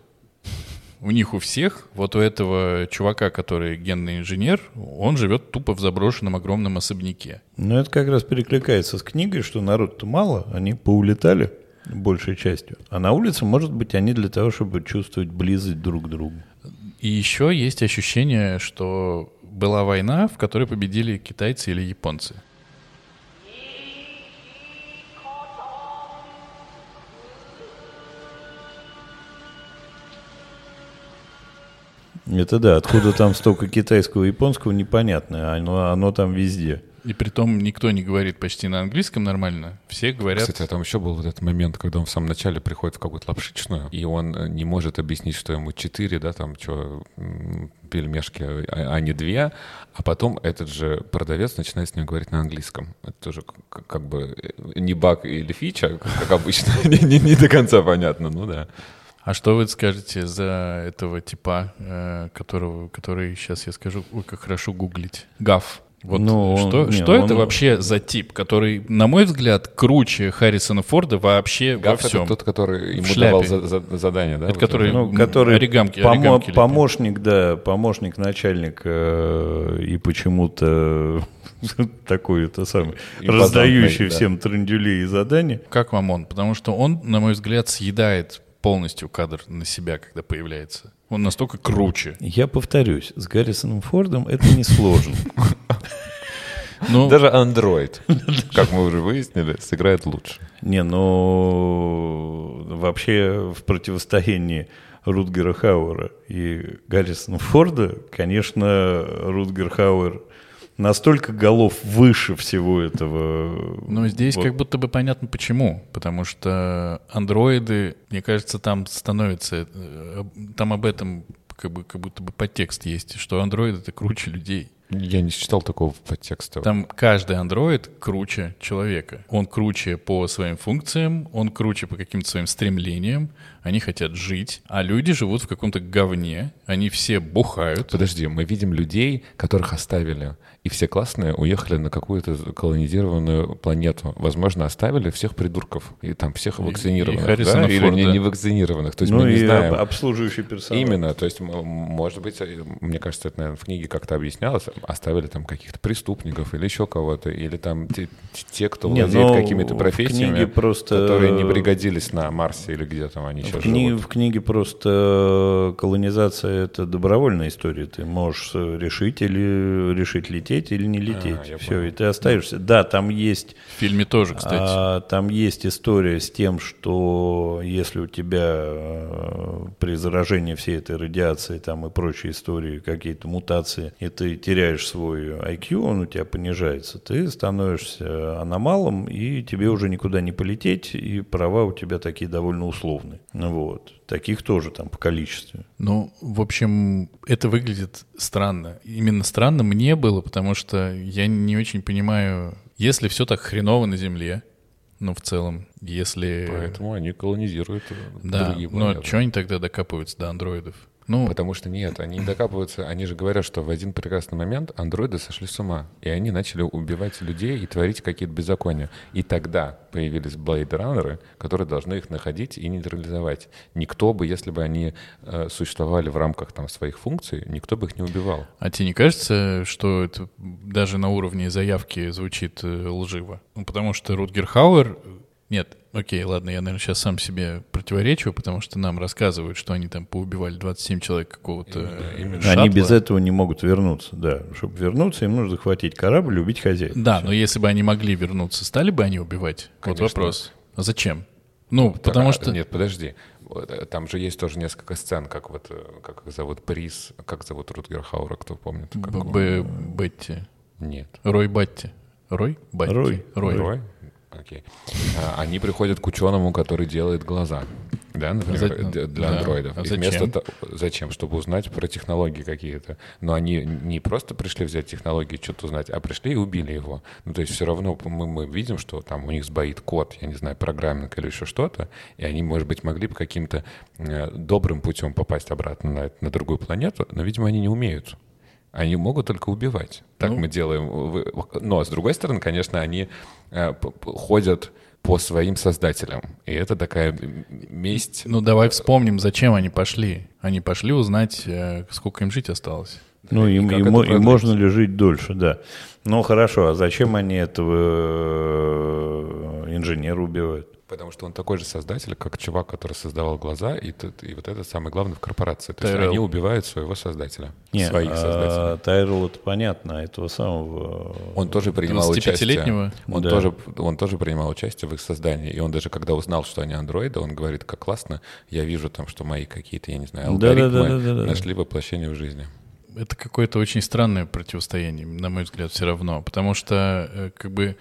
У них у всех, вот у этого чувака, который генный инженер, он живет тупо в заброшенном огромном особняке. Ну, это как раз перекликается с книгой, что народ-то мало, они поулетали большей частью. А на улице, может быть, они для того, чтобы чувствовать близость друг к другу. И еще есть ощущение, что была война, в которой победили китайцы или японцы. Это да, откуда там столько китайского и японского, непонятно, оно, оно там везде. И при том никто не говорит почти на английском нормально. Все говорят... Кстати, а там еще был вот этот момент, когда он в самом начале приходит в какую-то лапшичную, и он э, не может объяснить, что ему четыре, да, там, что, пельмешки, а, а не две, а потом этот же продавец начинает с ним говорить на английском. Это тоже как, как бы э, не баг или фича, как обычно, не до конца понятно, ну да. А что вы скажете за этого типа, э, которого, который сейчас я скажу, ой, как хорошо гуглить? Гав. Вот ну, что, он, что не, это он... вообще за тип, который, на мой взгляд, круче Харрисона Форда вообще Гав во всем? это тот, который ему давал за, за, задание, да? Это который, ну, который оригамки, помо- оригамки помощник, да, помощник начальника э, и почему-то такой это самый раздающий всем да. трендюлей и задания. Как вам он? Потому что он, на мой взгляд, съедает полностью кадр на себя, когда появляется. Он настолько круче. Я повторюсь, с Гаррисоном Фордом это не сложно. Ну, Даже Android, как мы уже выяснили, сыграет лучше. Не, ну вообще в противостоянии Рутгера Хауэра и Гаррисона Форда, конечно, Рутгер Хауэр настолько голов выше всего этого. Но здесь вот. как будто бы понятно почему. Потому что андроиды, мне кажется, там становится... Э, там об этом как, бы, как будто бы подтекст есть, что андроиды — это круче людей. Я не читал такого подтекста. Там каждый андроид круче человека. Он круче по своим функциям, он круче по каким-то своим стремлениям. Они хотят жить, а люди живут в каком-то говне. Они все бухают. Подожди, мы видим людей, которых оставили и все классные уехали на какую-то колонизированную планету. Возможно, оставили всех придурков и там всех вакцинированных, и, и да? или не, не вакцинированных. То есть ну мы не и знаем. обслуживающий персонал. Именно, то есть, может быть, э, мне кажется, это, наверное, в книге как-то объяснялось, оставили там каких-то преступников или еще кого-то, или там те, те кто не, владеет ну, какими-то профессиями, просто... которые не пригодились на Марсе или где там они в кни... В книге просто колонизация — это добровольная история. Ты можешь решить или решить лететь или не лететь. А, Все, понял. и ты остаешься. Да, там есть... В фильме тоже, кстати. А, там есть история с тем, что если у тебя а, при заражении всей этой радиации там и прочие истории, какие-то мутации, и ты теряешь свой IQ, он у тебя понижается, ты становишься аномалом, и тебе уже никуда не полететь, и права у тебя такие довольно условные. Вот. Таких тоже там по количеству. Ну, в общем, это выглядит странно. Именно странно мне было, потому что я не очень понимаю, если все так хреново на Земле, ну, в целом, если... Поэтому они колонизируют Да, но что они тогда докапываются до андроидов? Ну, Потому что нет, они докапываются, они же говорят, что в один прекрасный момент андроиды сошли с ума, и они начали убивать людей и творить какие-то беззакония. И тогда появились блейдранеры, которые должны их находить и нейтрализовать. Никто бы, если бы они э, существовали в рамках там, своих функций, никто бы их не убивал. А тебе не кажется, что это даже на уровне заявки звучит э, лживо? Ну, потому что Рутгер Хауэр нет, окей, ладно, я, наверное, сейчас сам себе противоречу, потому что нам рассказывают, что они там поубивали 27 человек какого-то именно, именно Они без этого не могут вернуться, да. Чтобы вернуться, им нужно захватить корабль, убить хозяина. Да, Все. но если бы они могли вернуться, стали бы они убивать? Конечно. Вот вопрос. А зачем? Ну, так, потому что... Нет, подожди. Э, там же есть тоже несколько сцен, как вот, э, как зовут Приз, как зовут Рутгер Хаура, кто помнит? Б Бетти. Нет. Рой Батти. Рой? Батти. Рой. Рой. Рой. Окей. А, они приходят к ученому, который делает глаза. да, например, За- для да. андроидов. А И зачем? вместо то- зачем? Чтобы узнать про технологии какие-то. Но они не просто пришли взять технологии, что-то узнать, а пришли и убили его. Ну, то есть все равно мы, мы видим, что там у них сбоит код, я не знаю, программинг или еще что-то, и они, может быть, могли бы каким-то э, добрым путем попасть обратно на, на другую планету, но, видимо, они не умеют. Они могут только убивать. Так Ну. мы делаем. Но, с другой стороны, конечно, они э, ходят по своим создателям. И это такая месть. Ну, давай вспомним, зачем они пошли. Они пошли узнать, э, сколько им жить осталось. Ну, и, И и и можно ли жить дольше, да. Ну, хорошо, а зачем они этого э, инженера убивают? Потому что он такой же создатель, как чувак, который создавал глаза, и, тут- и вот это самое главное в корпорации. То есть Тайрелл. они убивают своего создателя, Не, своих а, создателей. Тайрелл, это понятно, этого самого... Он тоже принимал 25-летнего? участие. Он, Да. тоже, он тоже принимал участие в их создании. И он даже когда узнал, что они андроиды, он говорит, как классно, я вижу там, что мои какие-то, я не знаю, алгоритмы нашли воплощение в жизни. Это какое-то очень странное противостояние, на мой взгляд, все равно. Потому что, э, как бы...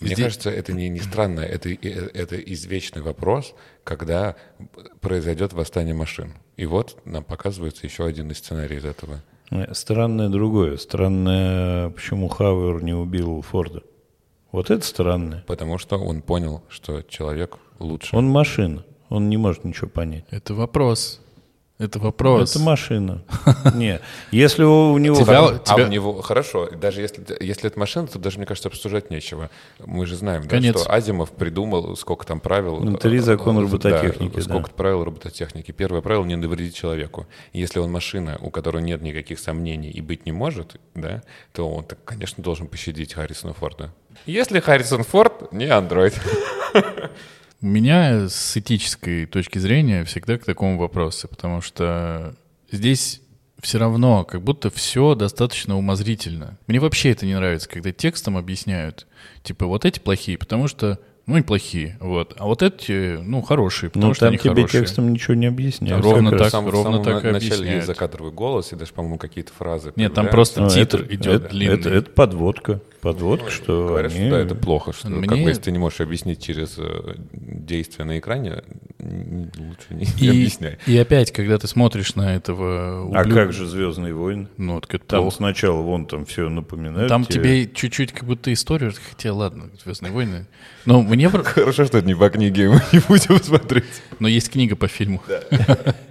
Мне здесь- кажется, это не, не странно, это, и- это извечный вопрос, когда произойдет восстание машин. И вот нам показывается еще один из сценариев из этого. Э, Странное другое. Странное, почему Хауэр не убил Форда. Вот это странное. Потому что он понял, что человек лучше. Он машина. Он не может ничего понять. Это вопрос. Это вопрос. Это машина. Не, если у него... Тебя- А тебя- у него хорошо, даже если, если это машина, то даже, мне кажется, обсуждать нечего. Мы же знаем, да, что Азимов придумал, сколько там правил. Ну, три закона э, робототехники, Да, да. сколько правил робототехники. Первое правило — не навредить человеку. Если он машина, у которой нет никаких сомнений и быть не может, да, то он, так, конечно, должен пощадить Харрисона Форда. Если Харрисон Форд не андроид. У меня с этической точки зрения всегда к такому вопросы, потому что здесь все равно как будто все достаточно умозрительно. Мне вообще это не нравится, когда текстом объясняют, типа, вот эти плохие, потому что, ну, и плохие, вот, а вот эти, ну, хорошие, потому Ну, что там они тебе хорошие. текстом ничего не объясняют. Ровно так. Сам- в ровно самом так на- начале есть закадровый голос, и даже, по-моему, какие-то фразы. Нет, там просто Ну, титр это- идет это- длинный. Это, это подводка. Подводка, что Говорят, они... что да, это плохо, что Мне- как бы если ты не можешь объяснить через э, действие на экране, лучше не, не и, объясняй. и опять, когда ты смотришь на этого А ублюдка- как же «Звездные войны»? Ну, вот это Там плохо. сначала вон там все напоминают. Там тебе чуть-чуть как будто историю, хотя ладно, «Звездные войны». Но мне, про- Хорошо, что это не по книге, мы не будем смотреть. но есть книга по фильму.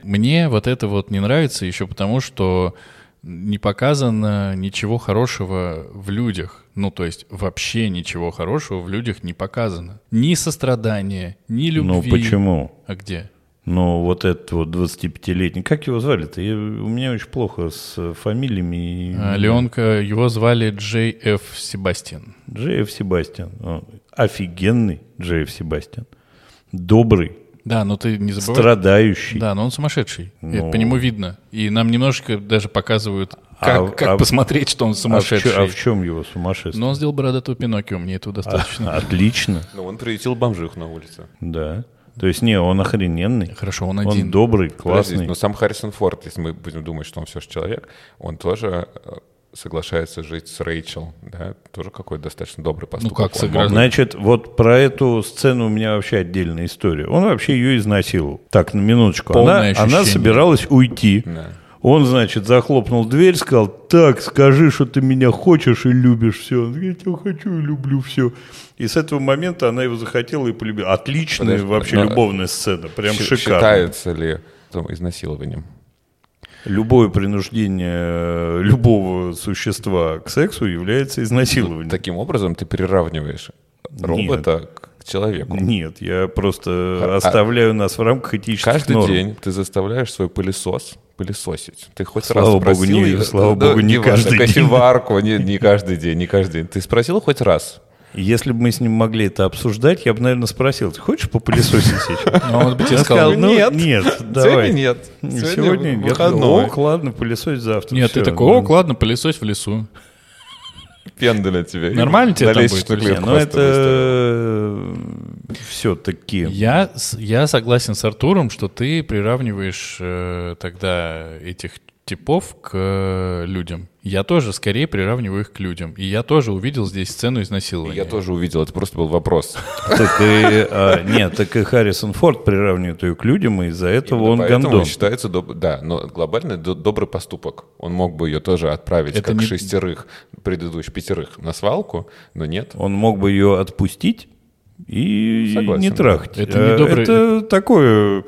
Мне вот это вот не нравится еще потому, что не показано ничего хорошего в людях. Ну, то есть вообще ничего хорошего в людях не показано. Ни сострадания, ни любви. Ну почему? А где? Ну, вот этот вот 25-летний, как его звали-то? Я- у меня очень плохо с фамилиями. и- А, Леонка, его звали Джей Ф. Себастьян. Джеев Себастьян. Он Офигенный Джеев Себастьян. Добрый, Да, но ты не забывай. страдающий. Да, но он сумасшедший. Ну. Это по нему видно. И нам немножко даже показывают, как, А- как а- посмотреть, что он А в, сумасшедший. чё- а в чем его сумасшествие? Но он сделал бородатого Пиноккио, мне этого достаточно. А, Отлично, Ну, он приютил бомжих на улице. да. То есть, не, он охрененный. Хорошо, он Он один. добрый, Подождите, классный. но сам Харрисон Форд, если мы будем думать, что он все же человек, он тоже э, соглашается жить с Рэйчел, да, тоже какой-то достаточно добрый поступок. как Он сыграть? Значит, вот про эту сцену у меня вообще отдельная история. Он вообще ее изнасиловал. Так, на минуточку. Она, Полное она ощущение. собиралась уйти. Да. Он, значит, захлопнул дверь, сказал, так, скажи, что ты меня хочешь и любишь все. Он говорит, я тебя хочу и люблю все. И с этого момента она его захотела и полюбила. Отличная Подожди, вообще но- любовная сцена, прям шикарно. Считается ли там, изнасилованием? Любое принуждение э, любого существа к сексу является изнасилованием. Таким образом ты приравниваешь робота к человеку. Нет, я просто А- оставляю нас в рамках этических Каждый норм. день ты заставляешь свой пылесос пылесосить. Ты хоть Слава раз богу, спросил... не- слава Да, богу, не важно, каждый день. кофеварку, не, не каждый день, не каждый день. Ты спросил хоть раз? Если бы мы с ним могли это обсуждать, я бы, наверное, спросил, ты хочешь попылесосить сейчас? Ну, он бы тебе сказал, ну, нет. нет, давай. нет. Сегодня нет. выходной. Ок, ладно, пылесось завтра. нет, ты Всё, такой, ну. ок, ладно, пылесось в лесу. Пенделя тебе. Нормально тебе На там будет? клетку Ну, хвостовую ставил. это все-таки... Я, я согласен с Артуром, что ты приравниваешь э, тогда этих типов к э, людям. Я тоже скорее приравниваю их к людям. И я тоже увидел здесь сцену изнасилования. Я тоже увидел, это просто был вопрос. Так и, а, нет, так и Харрисон Форд приравнивает ее к людям, и из-за этого Именно он поэтому гондон. считается, доб- да, но глобально до- добрый поступок. Он мог бы ее тоже отправить, Это как не- шестерых, предыдущих пятерых, на свалку, но нет. Он мог бы ее отпустить и Согласен, не да. трахать. Это А, недобрый- Это такое...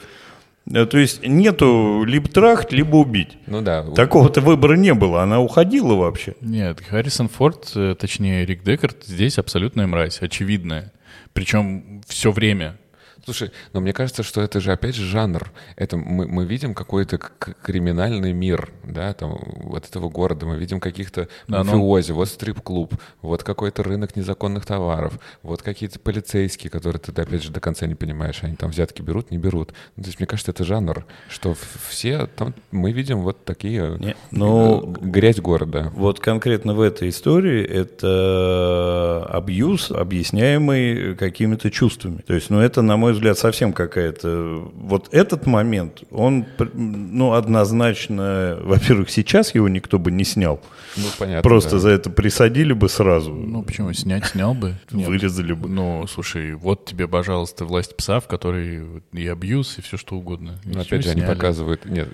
э, То есть нету либо трахать, либо убить. Ну да, Такого-то выбора не было. Она уходила вообще. Нет, Харрисон Форд, э, точнее Рик Декард, здесь абсолютная мразь, очевидная. Причем все время. Слушай, но мне кажется, что это же опять же жанр. Это мы, мы видим какой-то криминальный мир, да, там вот этого города. Мы видим каких-то Да, ну- мафиози, вот стрип-клуб, вот какой-то рынок незаконных товаров, вот какие-то полицейские, которые ты опять же до конца не понимаешь, они там взятки берут, не берут. Ну, то есть мне кажется, это жанр, что все там мы видим вот такие Не, ну, э, грязь города. Вот конкретно в этой истории это абьюз, объясняемый какими-то чувствами. То есть, ну, это, на мой взгляд, совсем какая-то... Вот этот момент, он, ну, однозначно... Во-первых, сейчас его никто бы не снял. Ну понятно. Просто да. за это присадили бы сразу. Ну почему, снять снял бы? Нет. Вырезали бы. Ну, слушай, вот тебе, пожалуйста, власть пса, в которой и абьюз, и все что угодно. И опять же, они показывают, нет,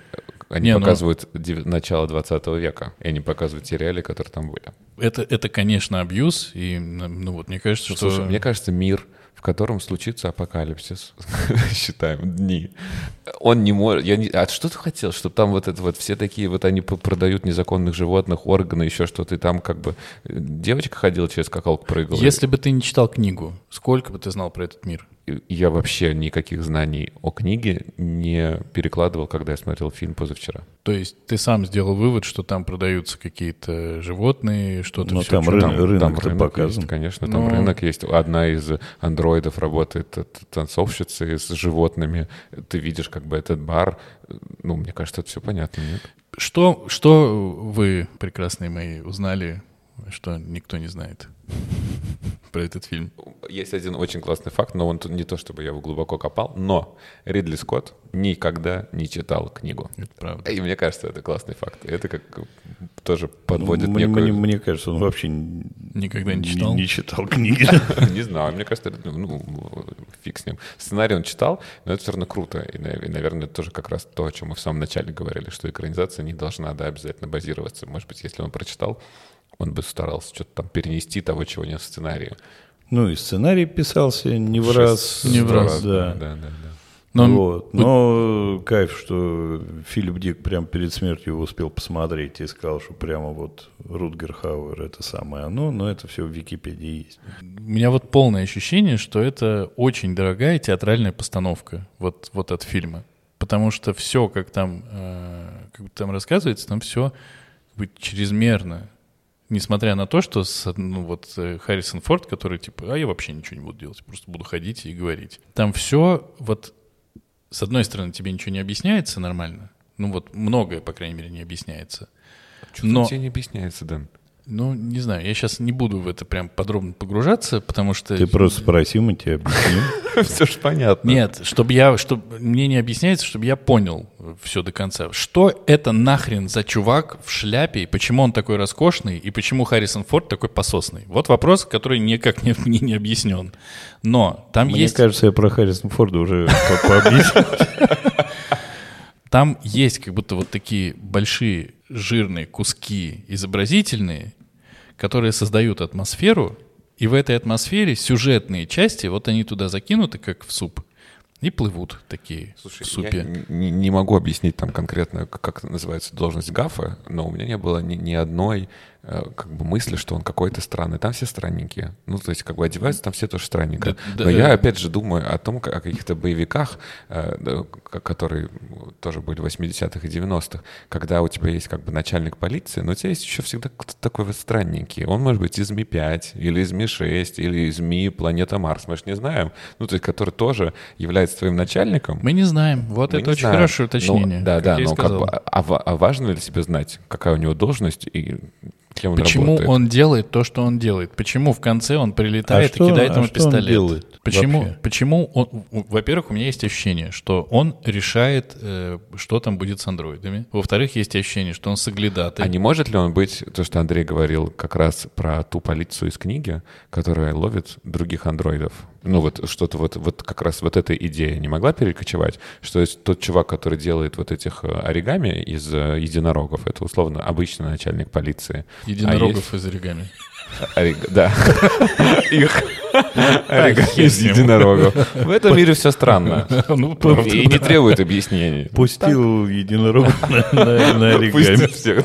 они Не, ну- показывают дев- начало 20 века, и они показывают те реалии, которые там были. Это, это, конечно, абьюз, и, ну вот, мне кажется, Ну, что... Слушай, мне кажется, мир, котором случится апокалипсис, считаем, дни, он не может... Я не... А что ты хотел, чтобы там вот это вот все такие, вот они продают незаконных животных, органы, еще что-то, и там как бы э, девочка ходила через скакалку, прыгала. Если бы ты не читал книгу, сколько бы ты знал про этот мир? Я вообще никаких знаний о книге не перекладывал, когда я смотрел фильм позавчера. То есть ты сам сделал вывод, что там продаются какие-то животные, что-то Ну, все там рынок- рынок-то рынок показан. есть, конечно, там Ну. рынок есть. Одна из андроидов работает т- т- танцовщицей с животными. Ты видишь как бы этот бар. Ну, мне кажется, это все понятно, нет? Что, что вы, прекрасные мои, узнали, что никто не знает про этот фильм? Есть один очень классный факт, но он не то, чтобы я его глубоко копал, но Ридли Скотт никогда не читал книгу. Это правда. И мне кажется, это классный факт. Это как тоже подводит мне, некую... мне- мне кажется, он вообще Никогда не читал? Не, читал книги. Не знаю, мне кажется, это, ну, фиг с ним. Сценарий он читал, но это все равно круто. И, наверное, это тоже как раз то, о чем мы в самом начале говорили, что экранизация не должна, да, обязательно базироваться. Может быть, если он прочитал, он бы старался что-то там перенести того, чего нет в сценарии. Ну и сценарий писался не в раз. Не в раз, да. Да, да, да. Но вот. Но кайф, что Филипп Дик прямо перед смертью его успел посмотреть и сказал, что прямо вот Рутгер Хауэр это самое оно, но это все в Википедии есть. у меня вот полное ощущение, что это очень дорогая театральная постановка вот, вот от фильма. Потому что все, как там, э, как бы там рассказывается, там все как бы чрезмерно. Несмотря на то, что с, ну, вот э, Харрисон Форд, который типа, а я вообще ничего не буду делать, просто буду ходить и говорить. Там все вот с одной стороны тебе ничего не объясняется нормально, ну вот многое, по крайней мере, не объясняется. Что Но- тебе не объясняется, Дэн? Ну, не знаю, я сейчас не буду в это прям подробно погружаться, потому что... Ты просто спроси, мы тебе объясним. Все же понятно. Нет, чтобы я, чтобы мне не объясняется, чтобы я понял все до конца. Что это нахрен за чувак в шляпе, и почему он такой роскошный, и почему Харрисон Форд такой пососный? Вот вопрос, который никак не, мне не объяснен. Но там Мне есть... кажется, я про Харрисона Форда уже по- пообъяснил. Там есть как будто вот такие большие жирные куски изобразительные, которые создают атмосферу, и в этой атмосфере сюжетные части, вот они туда закинуты, как в суп, и плывут такие Слушай, в супе. я не, не могу объяснить там конкретно, как, называется должность Гафа, но у меня не было ни, ни одной как бы мысли, что он какой-то странный. Там все странненькие. Ну, то есть, как бы одеваются там все тоже странненько. Да- да, но э. я, опять же, думаю о том, как- о каких-то боевиках, э, да, которые тоже были в 80-х и 90-х, когда у тебя есть как бы начальник полиции, но у тебя есть еще всегда кто-то такой вот странненький. Он может быть из Ми-5, или из Ми-6, или из Ми Планета Марс, мы же не знаем. Ну, то есть, который тоже является твоим начальником. Мы не знаем. Вот Мы это очень знаем. хорошее уточнение. Ну, да, да, но как бы, а, ва- а важно ли себе знать, какая у него должность и Кем он Почему работает? он делает то, что он делает? Почему в конце он прилетает А что- и кидает а ему что он пистолет? делает почему? вообще? Почему он? Во-первых, у меня есть ощущение, что он решает, э, что там будет с андроидами. Во-вторых, есть ощущение, что он соглядатый. А не может ли он быть, то, что Андрей говорил как раз про ту полицию из книги, которая ловит других андроидов? Ну вот что-то вот, вот как раз вот эта идея не могла перекочевать, что есть тот чувак, который делает вот этих э, оригами из э, единорогов, это условно обычный начальник полиции. Единорогов из оригами. Ориг- Да. Их из единорогов. В этом мире все странно. Ну, И не требует объяснений. Пустил единорог на, оригами. Всех.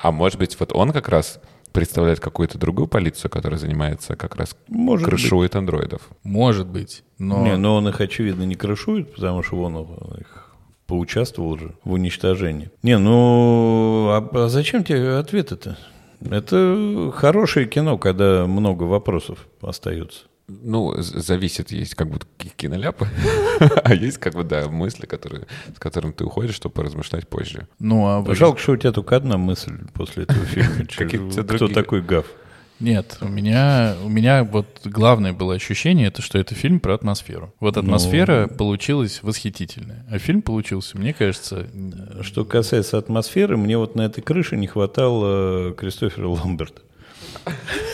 А может быть, вот он как раз представляет какую-то другую полицию, которая занимается как раз Может быть. крышует андроидов. Может быть, но... Не, но он их, очевидно, не крышует, потому что он их поучаствовал же в уничтожении. Не, ну, а, а зачем тебе ответы-то? Это хорошее кино, когда много вопросов остается. Ну, зависит, есть как бы ки- киноляпы, а есть как бы, да, мысли, которые, с которыми ты уходишь, чтобы поразмышлять позже. Ну, а вы- Жалко, что у тебя только одна мысль после этого фильма. Кто других. такой Гав? Нет, у меня, у меня вот главное было ощущение, это что это фильм про атмосферу. Вот атмосфера получилась восхитительная, а фильм получился, мне кажется, э, Что касается атмосферы, мне вот на этой крыше не хватало Кристофера Ламберта.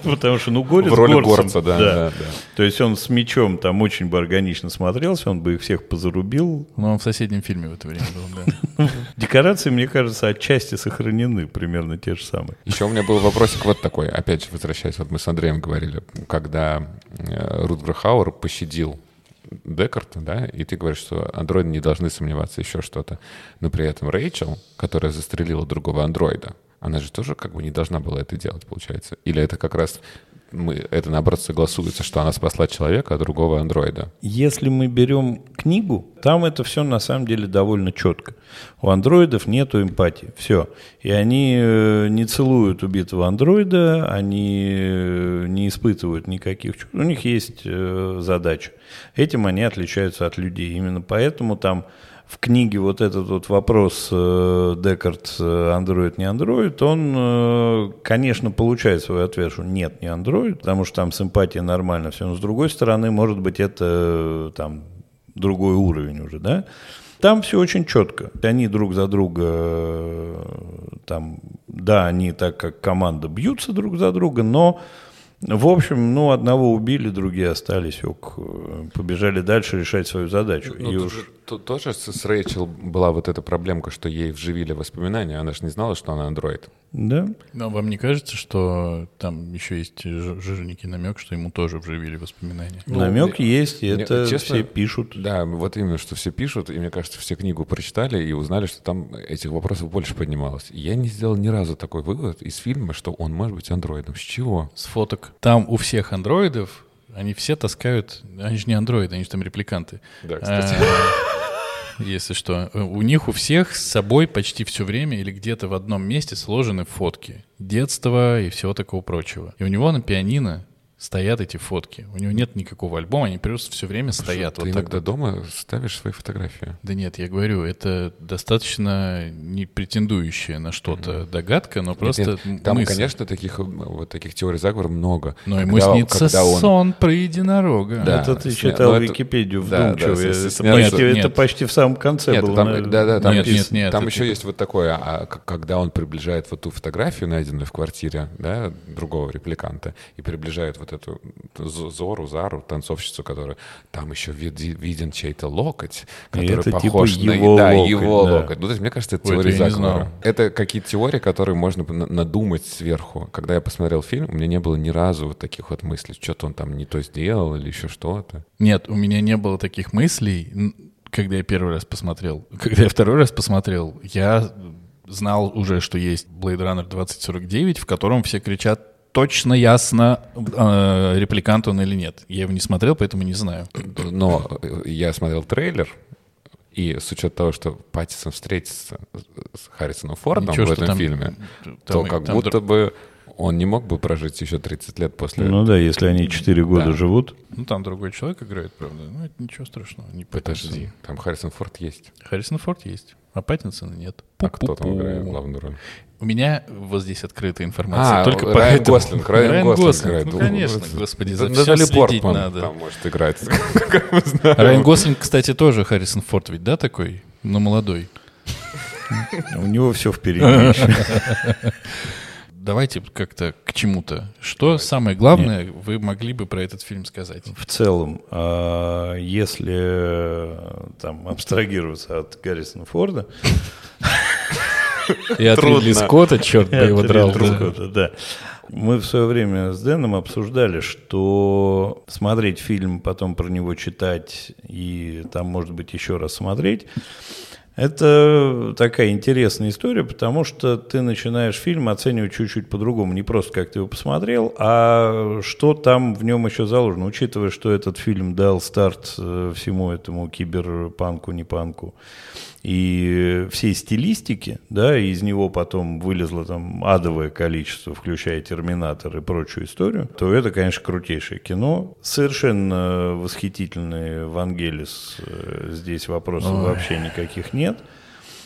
Потому что, ну, горец В роли горцем, горца, да, да, да. То есть он с мечом там очень бы органично смотрелся, он бы их всех позарубил. ну, он в соседнем фильме в это время был, да. Декорации, мне кажется, отчасти сохранены, примерно те же самые. Еще у меня был вопросик вот такой, опять же, возвращаясь, вот мы с Андреем говорили, когда э, Рутгер Хауэр пощадил Декарта, да, и ты говоришь, что андроиды не должны сомневаться, еще что-то. Но при этом Рэйчел, которая застрелила другого андроида, она же тоже как бы не должна была это делать, получается. Или это как раз мы, это наоборот согласуется, что она спасла человека, а другого андроида. Если мы берем книгу, там это все на самом деле довольно четко. У андроидов нету эмпатии. Все. И они э, не целуют убитого андроида, они э, не испытывают никаких чувств. У них есть э, задача. Этим они отличаются от людей. Именно поэтому там в книге вот этот вот вопрос э, Декарт, э, андроид, не андроид, он, э, конечно, получает свой ответ, что нет, не андроид, потому что там симпатия нормально все, но с другой стороны, может быть, это там другой уровень уже, да? Там все очень четко. Они друг за друга, там, да, они так как команда бьются друг за друга, но в общем, ну, одного убили, другие остались, ок, побежали дальше решать свою задачу. Ну, и тут уж... тут тоже с, с Рэйчел была вот эта проблемка, что ей вживили воспоминания, она же не знала, что она андроид. Да? Но вам не кажется, что там еще есть жи- жирненький намек, что ему тоже вживили воспоминания? Ну, Намек мне- есть, и мне, это честно, все пишут. Да, вот именно, что все пишут, и мне кажется, все книгу прочитали и узнали, что там этих вопросов больше поднималось. Я не сделал ни разу такой вывод из фильма, что он может быть андроидом. С чего? С фоток. Там у всех андроидов, они все таскают... Они же не андроиды, они же там репликанты. Да, кстати. А, Если что. У них у всех с собой почти все время или где-то в одном месте сложены фотки детства и всего такого прочего. И у него на пианино стоят эти фотки. У него нет никакого альбома, они просто все время стоят. Ты вот так иногда вот. дома ставишь свои фотографии. Да нет, я говорю, это достаточно не претендующая на что-то догадка, но просто Нет, нет, Там, мысль. конечно, таких э, вот таких теорий заговора много. Но ему Когда- снится когда он- сон про единорога. Да. это ты сня- читал это- Википедию да, вдумчиво. да, с- это, почти, Нет, это нет. почти в самом конце Нет, было. там, на- да, да, там, Нет, есть, нет, нет, там это еще типа- есть вот такое, а, когда он приближает вот ту фотографию, найденную в квартире, да, другого репликанта, и приближает вот эту З- Зору, Зару, танцовщицу, которая там еще виден чей-то локоть, который это типа похож на его да, локоть, его да. локоть. Ну, то есть, мне кажется, это Ой, теория заговора. Это какие-то теории, которые можно на- надумать сверху. Когда я посмотрел фильм, у меня не было ни разу вот таких вот мыслей, что-то он там не то сделал или еще что-то. Нет, у меня не было таких мыслей, когда я первый раз посмотрел. Когда я второй раз посмотрел, я знал уже, что есть Blade Runner 2049, в котором все кричат точно ясно, э, репликант он или нет. Я его не смотрел, поэтому не знаю. Но э, я смотрел трейлер, и с учетом того, что Паттисон встретится с Харрисоном Фордом Ничего, в этом там- фильме, там то как там будто др- бы Он не мог бы прожить еще 30 лет после... Ну да, если они 4 года Да. живут. Ну, там другой человек играет, правда. Ну, это ничего страшного. Не Подожди, там Харрисон Форд есть. Харрисон Форд есть, а Паттинсона нет. А кто там Пу-пу-пу. играет главную роль? У меня вот здесь открытая информация. А, только Райан поэтому. Гослинг, Райан Гослинг играет. Ну, Ну, конечно, господи, Да, за все Натали следить Портман надо. там может играть. Как мы знаем. Райан Гослинг, кстати, тоже Харрисон Форд ведь, да, такой? Но молодой. У него все впереди. еще. Давайте как-то к чему-то. Что самое главное вы могли бы про этот фильм сказать? В целом, а, если э, там абстрагироваться от Гаррисона Форда, И от. Ридли Скотта, черт бы его драл. Да. Мы в свое время с Дэном обсуждали, что смотреть фильм, потом про него читать и там, может быть, еще раз смотреть, это такая интересная история, потому что ты начинаешь фильм оценивать чуть-чуть по-другому. Не просто как ты его посмотрел, а что там в нем еще заложено. Учитывая, что этот фильм дал старт э, всему этому киберпанку, не панку и всей стилистики, да, и из него потом вылезло там адовое количество, включая «Терминатор» и прочую историю, то это, конечно, крутейшее кино. Совершенно восхитительный Вангелис. э, Здесь вопросов вообще никаких нет.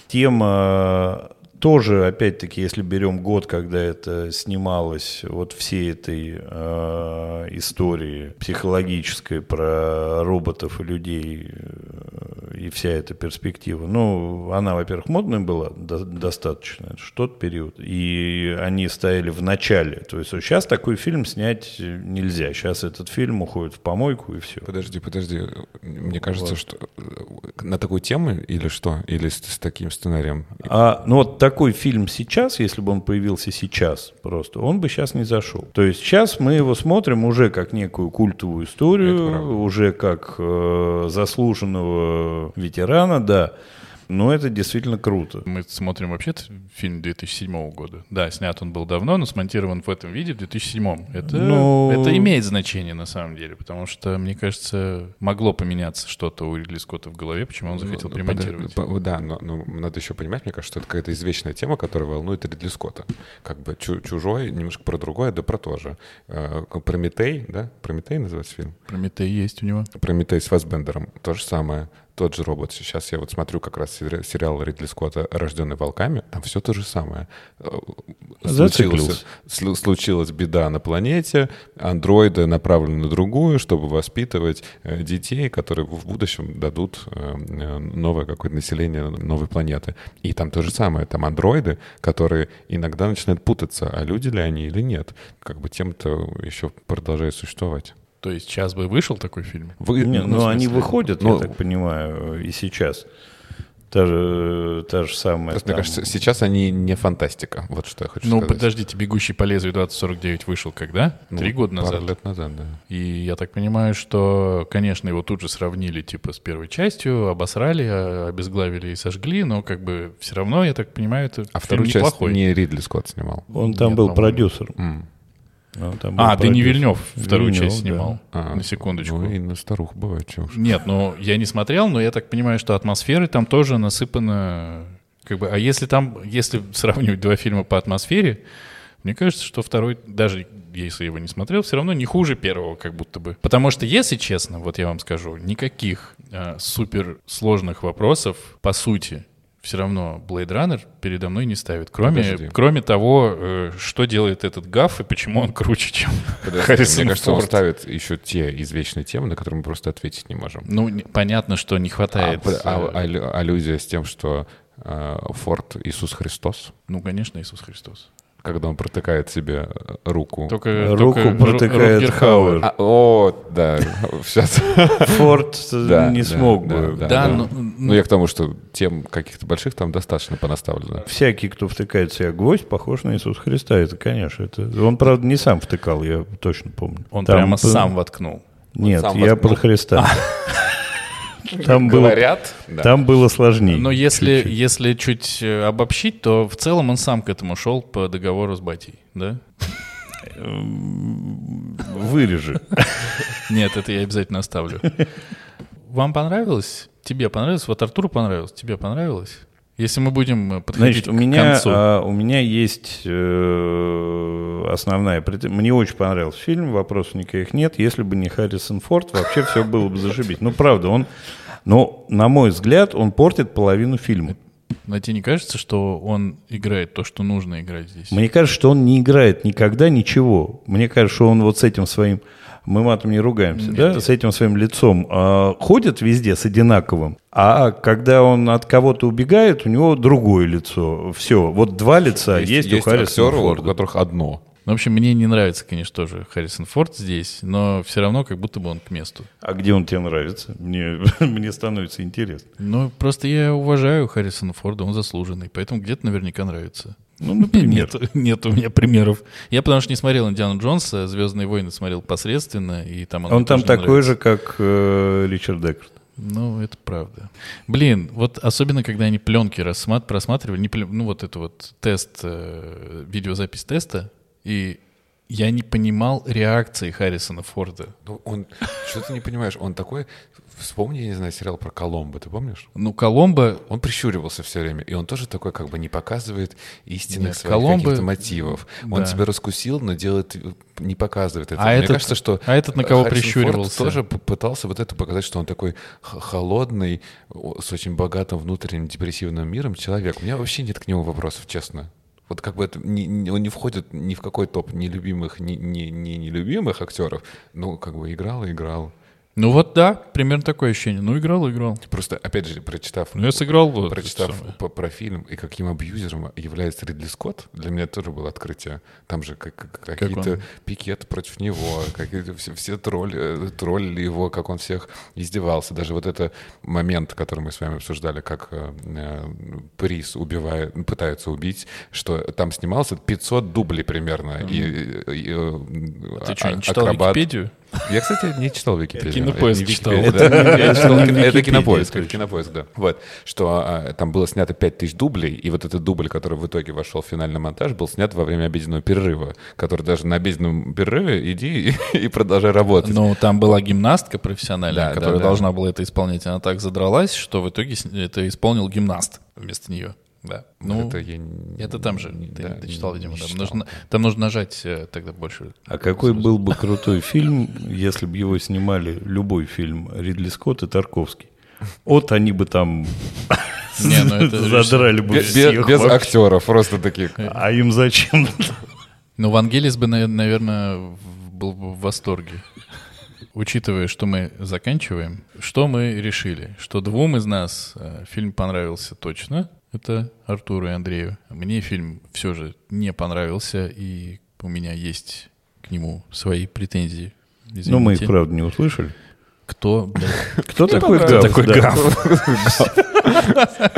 Тема тоже, опять-таки, если берем год, когда это снималось, вот всей этой э, истории психологической про роботов и людей э, и вся эта перспектива, ну, она, во-первых, модная была до- достаточно, это тот период, и они стояли в начале, то есть вот сейчас такой фильм снять нельзя, сейчас этот фильм уходит в помойку и все. Подожди, подожди. Мне кажется, что э, на такую тему или что? Или с, с таким сценарием? А, ну вот такой фильм сейчас, если бы он появился сейчас просто, он бы сейчас не зашел. То есть сейчас мы его смотрим уже как некую культовую историю, уже как э, заслуженного ветерана, да. Но это действительно круто. Мы смотрим вообще фильм 2007 года. Да, снят он был давно, но смонтирован в этом виде в 2007. Это, Ну- это имеет значение на самом деле, потому что, мне кажется, могло поменяться что-то у Ридли Скотта в голове, почему он захотел Ну, примонтировать. подо- по- Да, но, но надо еще понимать, мне кажется, что это какая-то извечная тема, которая волнует Ридли Скотта. Как бы чу- чужой, немножко про другое, да про то же. Э, Прометей, да? Прометей называется фильм? Прометей есть у него. Прометей с Фассбендером. То же самое. Тот же робот. Сейчас я вот смотрю как раз сери- сериал Ридли Скотта «Рожденный волками». Там все то же самое. Э, Зациклился. слу- случилась беда на планете, андроиды направлены на другую, чтобы воспитывать э, детей, которые в будущем дадут э, новое какое-то население новой планеты. И там то же самое. Там андроиды, которые иногда начинают путаться, а люди ли они или нет. Как бы тем-то еще продолжает существовать. То есть сейчас бы вышел такой фильм? Вы- Не, ну, ну, они выходят, ну, я так понимаю, и сейчас. Та же, та же самая. Просто, мне там- кажется, сейчас они не фантастика. Вот что я хочу Ну, сказать. подождите, «Бегущий по лезвию 2049» вышел когда? Ну, Три года пару назад. лет назад, да. И я так понимаю, что, конечно, его тут же сравнили типа с первой частью, обосрали, а- обезглавили и сожгли, но как бы все равно, я так понимаю, это А вторую часть неплохой. не Ридли Скотт снимал. Он там Нет, был по-моему. продюсером. Был А, Дани продюсером. Вильнев вторую Вильнев, часть да. снимал. А, на секундочку. Ну и на старух бывает, чего уж. Нет, ну я не смотрел, но я так понимаю, что атмосферы там тоже насыпано. Как бы, а если там, если сравнивать два фильма по атмосфере, мне кажется, что второй, даже если я его не смотрел, все равно не хуже первого, как будто бы. Потому что, если честно, вот я вам скажу, никаких э, супер сложных вопросов, по сути, все равно Blade Runner передо мной не ставит. Кроме, Подожди. кроме того, э, что делает этот гаф и почему он круче, чем Подожди, Харрисон Мне кажется, он Форд. ставит еще те извечные темы, на которые мы просто ответить не можем. Ну, понятно, что не А, хватает. а- э, аллю- аллюзия с тем, что э, Форд Иисус Христос, Ну, конечно, Иисус Христос. Когда он протыкает себе э, руку. Только, Руку только протыкает Хауэр. А, о, да, сейчас. Форд Да, не да, смог да, бы. да. Да, ну, Ну, я к тому, что тем каких-то больших там достаточно понаставлено. Всякий, кто втыкает в себя гвоздь, похож на Иисуса Христа. Это, конечно. Это... Он, правда, не сам втыкал, я точно помню. он Там прямо п- сам воткнул. Нет, сам я воткнул. про Христа. Там было, Говорят, да. там было сложнее. Но если, чуть-чуть. если чуть э, обобщить, то в целом он сам к этому шел по договору с батей, да? Вырежи. Нет, это я обязательно оставлю. Вам понравилось? Тебе понравилось? Вот Артуру понравилось? Тебе понравилось? Если мы будем подходить Значит, у меня, к концу. а, у меня есть э, основная Мне очень понравился фильм, вопросов никаких нет. Если бы не Харрисон Форд, вообще все было бы зашибись. Ну, правда, он... Но, на мой взгляд, он портит половину фильма. Но тебе не кажется, что он играет то, что нужно играть здесь? Мне кажется, что он не играет никогда ничего. Мне кажется, что он вот с этим своим... Мы матом не ругаемся, да? С этим своим лицом а, ходит везде с одинаковым. А когда он от кого-то убегает, у него другое лицо. Все. Вот два лица есть, у Харрисона актеры, у Форда. которых одно. Ну, в общем, мне не нравится, конечно, тоже Харрисон Форд здесь, но все равно как будто бы он к месту. А где он тебе нравится? Мне, мне становится интересно. Ну, просто я уважаю Харрисона Форда, он заслуженный, поэтому где-то наверняка нравится. Ну, например. Нет, нет у меня примеров. Я потому что не смотрел Индиану Джонса, Звездные войны смотрел посредственно, и там он, Он там такой нравится. же, как э, Ричард Деккард. Ну, это правда. Блин, вот особенно, когда они пленки рассмат- просматривали, не плен- ну, вот это вот тест, э, видеозапись теста, и я не понимал реакции Харрисона Форда. Ну, он, что ты не понимаешь, он такой... Вспомни, я не знаю, сериал про Коломбо, ты помнишь? Ну, Коломбо, Он прищуривался все время, и он тоже такой как бы не показывает истинных Нет, своих Коломбо- каких-то мотивов. Он да. тебя раскусил, но делает, не показывает это. А Мне этот- кажется, что а этот на кого Харрисон Форд прищуривался? тоже п- пытался вот это показать, что он такой холодный, с очень богатым внутренним депрессивным миром человек. У меня вообще нет к нему вопросов, честно. Вот как бы это не- не- он не входит ни в какой топ нелюбимых, ни, ни, ни нелюбимых актеров. Ну, как бы играл и играл. Ну вот да, примерно такое ощущение. Ну, играл, играл. Просто, опять же, прочитав Ну, я сыграл вот. прочитав по- про фильм и каким абьюзером является Ридли Скотт, для меня тоже было открытие. Там же как- как- какие-то он? пикеты против него, какие-то все, все тролли, э, троллили его, как он всех издевался. Даже вот это момент, который мы с вами обсуждали, как э, э, Приз убивает, ну, пытаются убить, что там снимался 500 дублей примерно. И, и, э, Ты а- что, не читал акробат- Википедию? Я, кстати, не читал Википедию. Кинопоиск читал. Это кинопоиск, это кинопоиск, да. Вот, что а, там было снято 5000 дублей, и вот этот дубль, который в итоге вошел в финальный монтаж, был снят во время обеденного перерыва, который даже на обеденном перерыве иди и, продолжай работать. Ну, там была гимнастка профессиональная, которая должна была это исполнять. Она так задралась, что в итоге это исполнил гимнаст вместо нее. Да. Ну, это это, я не- там же. Ты, да, ты читал, не- видимо, не да. читал. Нужно, там нужно нажать э, тогда больше. А какой был бы крутой фильм, если бы его снимали, любой фильм, Ридли Скотт и Тарковский? Вот они бы там Не, ну это задрали бы Без, всех. без вообще. актеров, просто таких. А им зачем? Ну, Вангелис бы, наверное, был бы в восторге. Учитывая, что мы заканчиваем, что мы решили? Что двум из нас э, фильм понравился точно. Это Артуру и Андрею. Мне фильм все же не понравился, и у меня есть к нему свои претензии. Ну, мы их, Извините. правда, не услышали. Кто, блядь, Кто такой Кто Гав? такой Да. Гав?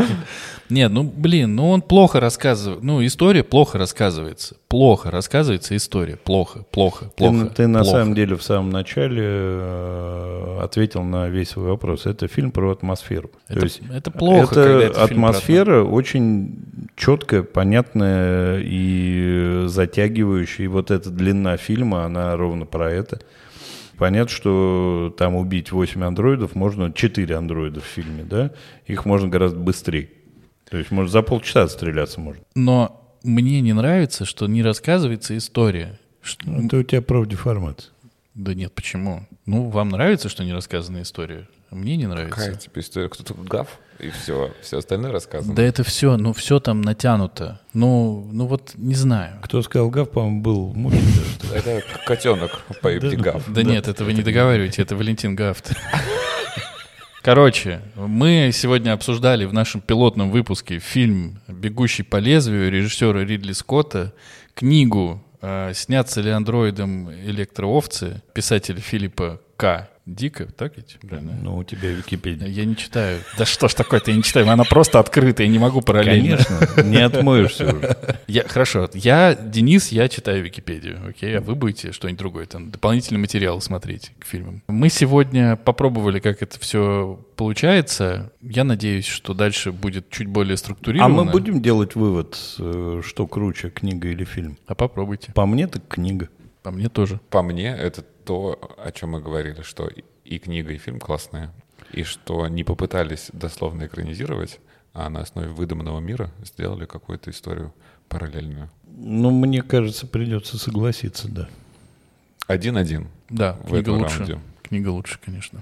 Нет, ну, блин, ну он плохо рассказывает. Ну, история плохо рассказывается. Плохо рассказывается история. Плохо, плохо, Ты, плохо. ты на плохо. самом деле в самом начале э, ответил на весь свой вопрос. Это фильм про атмосферу. Это- То есть это плохо, это это фильм про атмосфера очень четкая, понятная и затягивающая. И вот эта длина фильма, она ровно про это. Понятно, что там убить 8 андроидов можно, 4 андроида в фильме, да? Их можно гораздо быстрее. То есть, может, за полчаса отстреляться можно. Но мне не нравится, что не рассказывается история. Что- Это у тебя профдеформация. Да нет, почему? Ну, вам нравится, что не рассказана история? Мне не нравится. Какая тебе история? Кто такой Гав? И все, все остальное рассказано. Да это все, ну все там натянуто. Ну, ну вот не знаю. Кто сказал гав, по-моему, был ли. Это котенок по имени Гав. Да, нет, это вы не договариваете, это Валентин Гафт. Короче, мы сегодня обсуждали в нашем пилотном выпуске фильм «Бегущий по лезвию» режиссера Ридли Скотта, книгу э, «Снятся ли андроидом электроовцы» писателя Филиппа К. Дика, так ведь? Правильно? Ну, у тебя Википедия. Я не читаю. Да что ж такое-то, я не читаю. Она просто открыта, я не могу параллельно. Конечно, не отмоешься уже. Я, хорошо, я, Денис, я читаю Википедию, окей, а вы будете что-нибудь другое, там, дополнительный материал смотреть к фильмам. Мы сегодня попробовали, как это все получается. Я надеюсь, что дальше будет чуть более А структурировано. мы будем делать вывод, э, что круче, книга или фильм? А попробуйте. По мне, так книга. По мне тоже. По мне, это то, о чем мы говорили, что и- книга, и фильм классные, и что не попытались дословно экранизировать, а на основе выдуманного мира сделали какую-то историю параллельную. Ну, мне кажется, придется согласиться, да. Один-один. Да, В книга этом лучше. раунде. Книга лучше, конечно.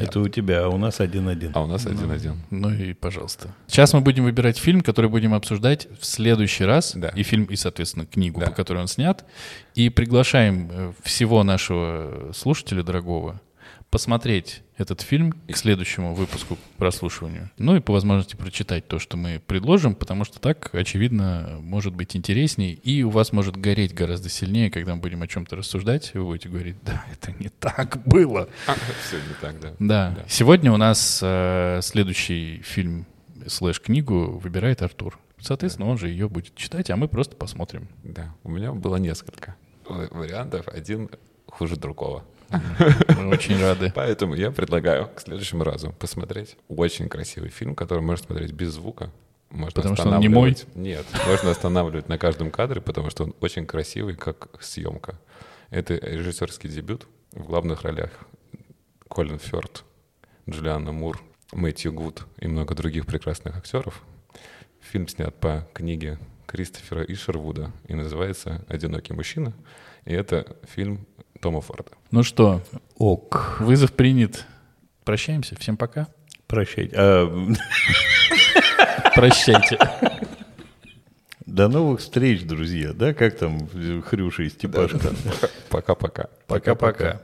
Это у тебя, а у нас один-один. А у нас один-один. Ну и пожалуйста. Сейчас мы будем выбирать фильм, который будем обсуждать в следующий раз. Да. И фильм, и, соответственно, книгу, Да. по которой он снят. И приглашаем э, всего нашего слушателя дорогого посмотреть этот фильм к следующему выпуску прослушиванию. Ну и по возможности прочитать то, что мы предложим, потому что так, очевидно, может быть интересней. И у вас может гореть гораздо сильнее, когда мы будем о чем-то рассуждать. Вы будете говорить, да, это не так было. Все не так, да. Да. Да. Сегодня у нас э, следующий фильм слэш-книгу выбирает Артур. Соответственно, он же ее будет читать, а мы просто посмотрим. Да, у меня было несколько вариантов, один хуже другого. Мы очень рады. Поэтому я предлагаю к следующему разу посмотреть очень красивый фильм, который можно смотреть без звука. Можно Потому что он немой? останавливать- Нет, можно останавливать на каждом кадре, потому что он очень красивый, как съемка. Это режиссерский дебют в главных ролях Колин Фёрд, Джулианна Мур, Мэтью Гуд и много других прекрасных актеров. Фильм снят по книге Кристофера Ишервуда и называется «Одинокий мужчина». И это фильм Тома Форда. Ну что, Ок. вызов принят. Прощаемся. Всем пока. Прощайте. А, Прощайте. до новых встреч, друзья. Да, как там Хрюша и Степашка? Пока-пока. Пока-пока.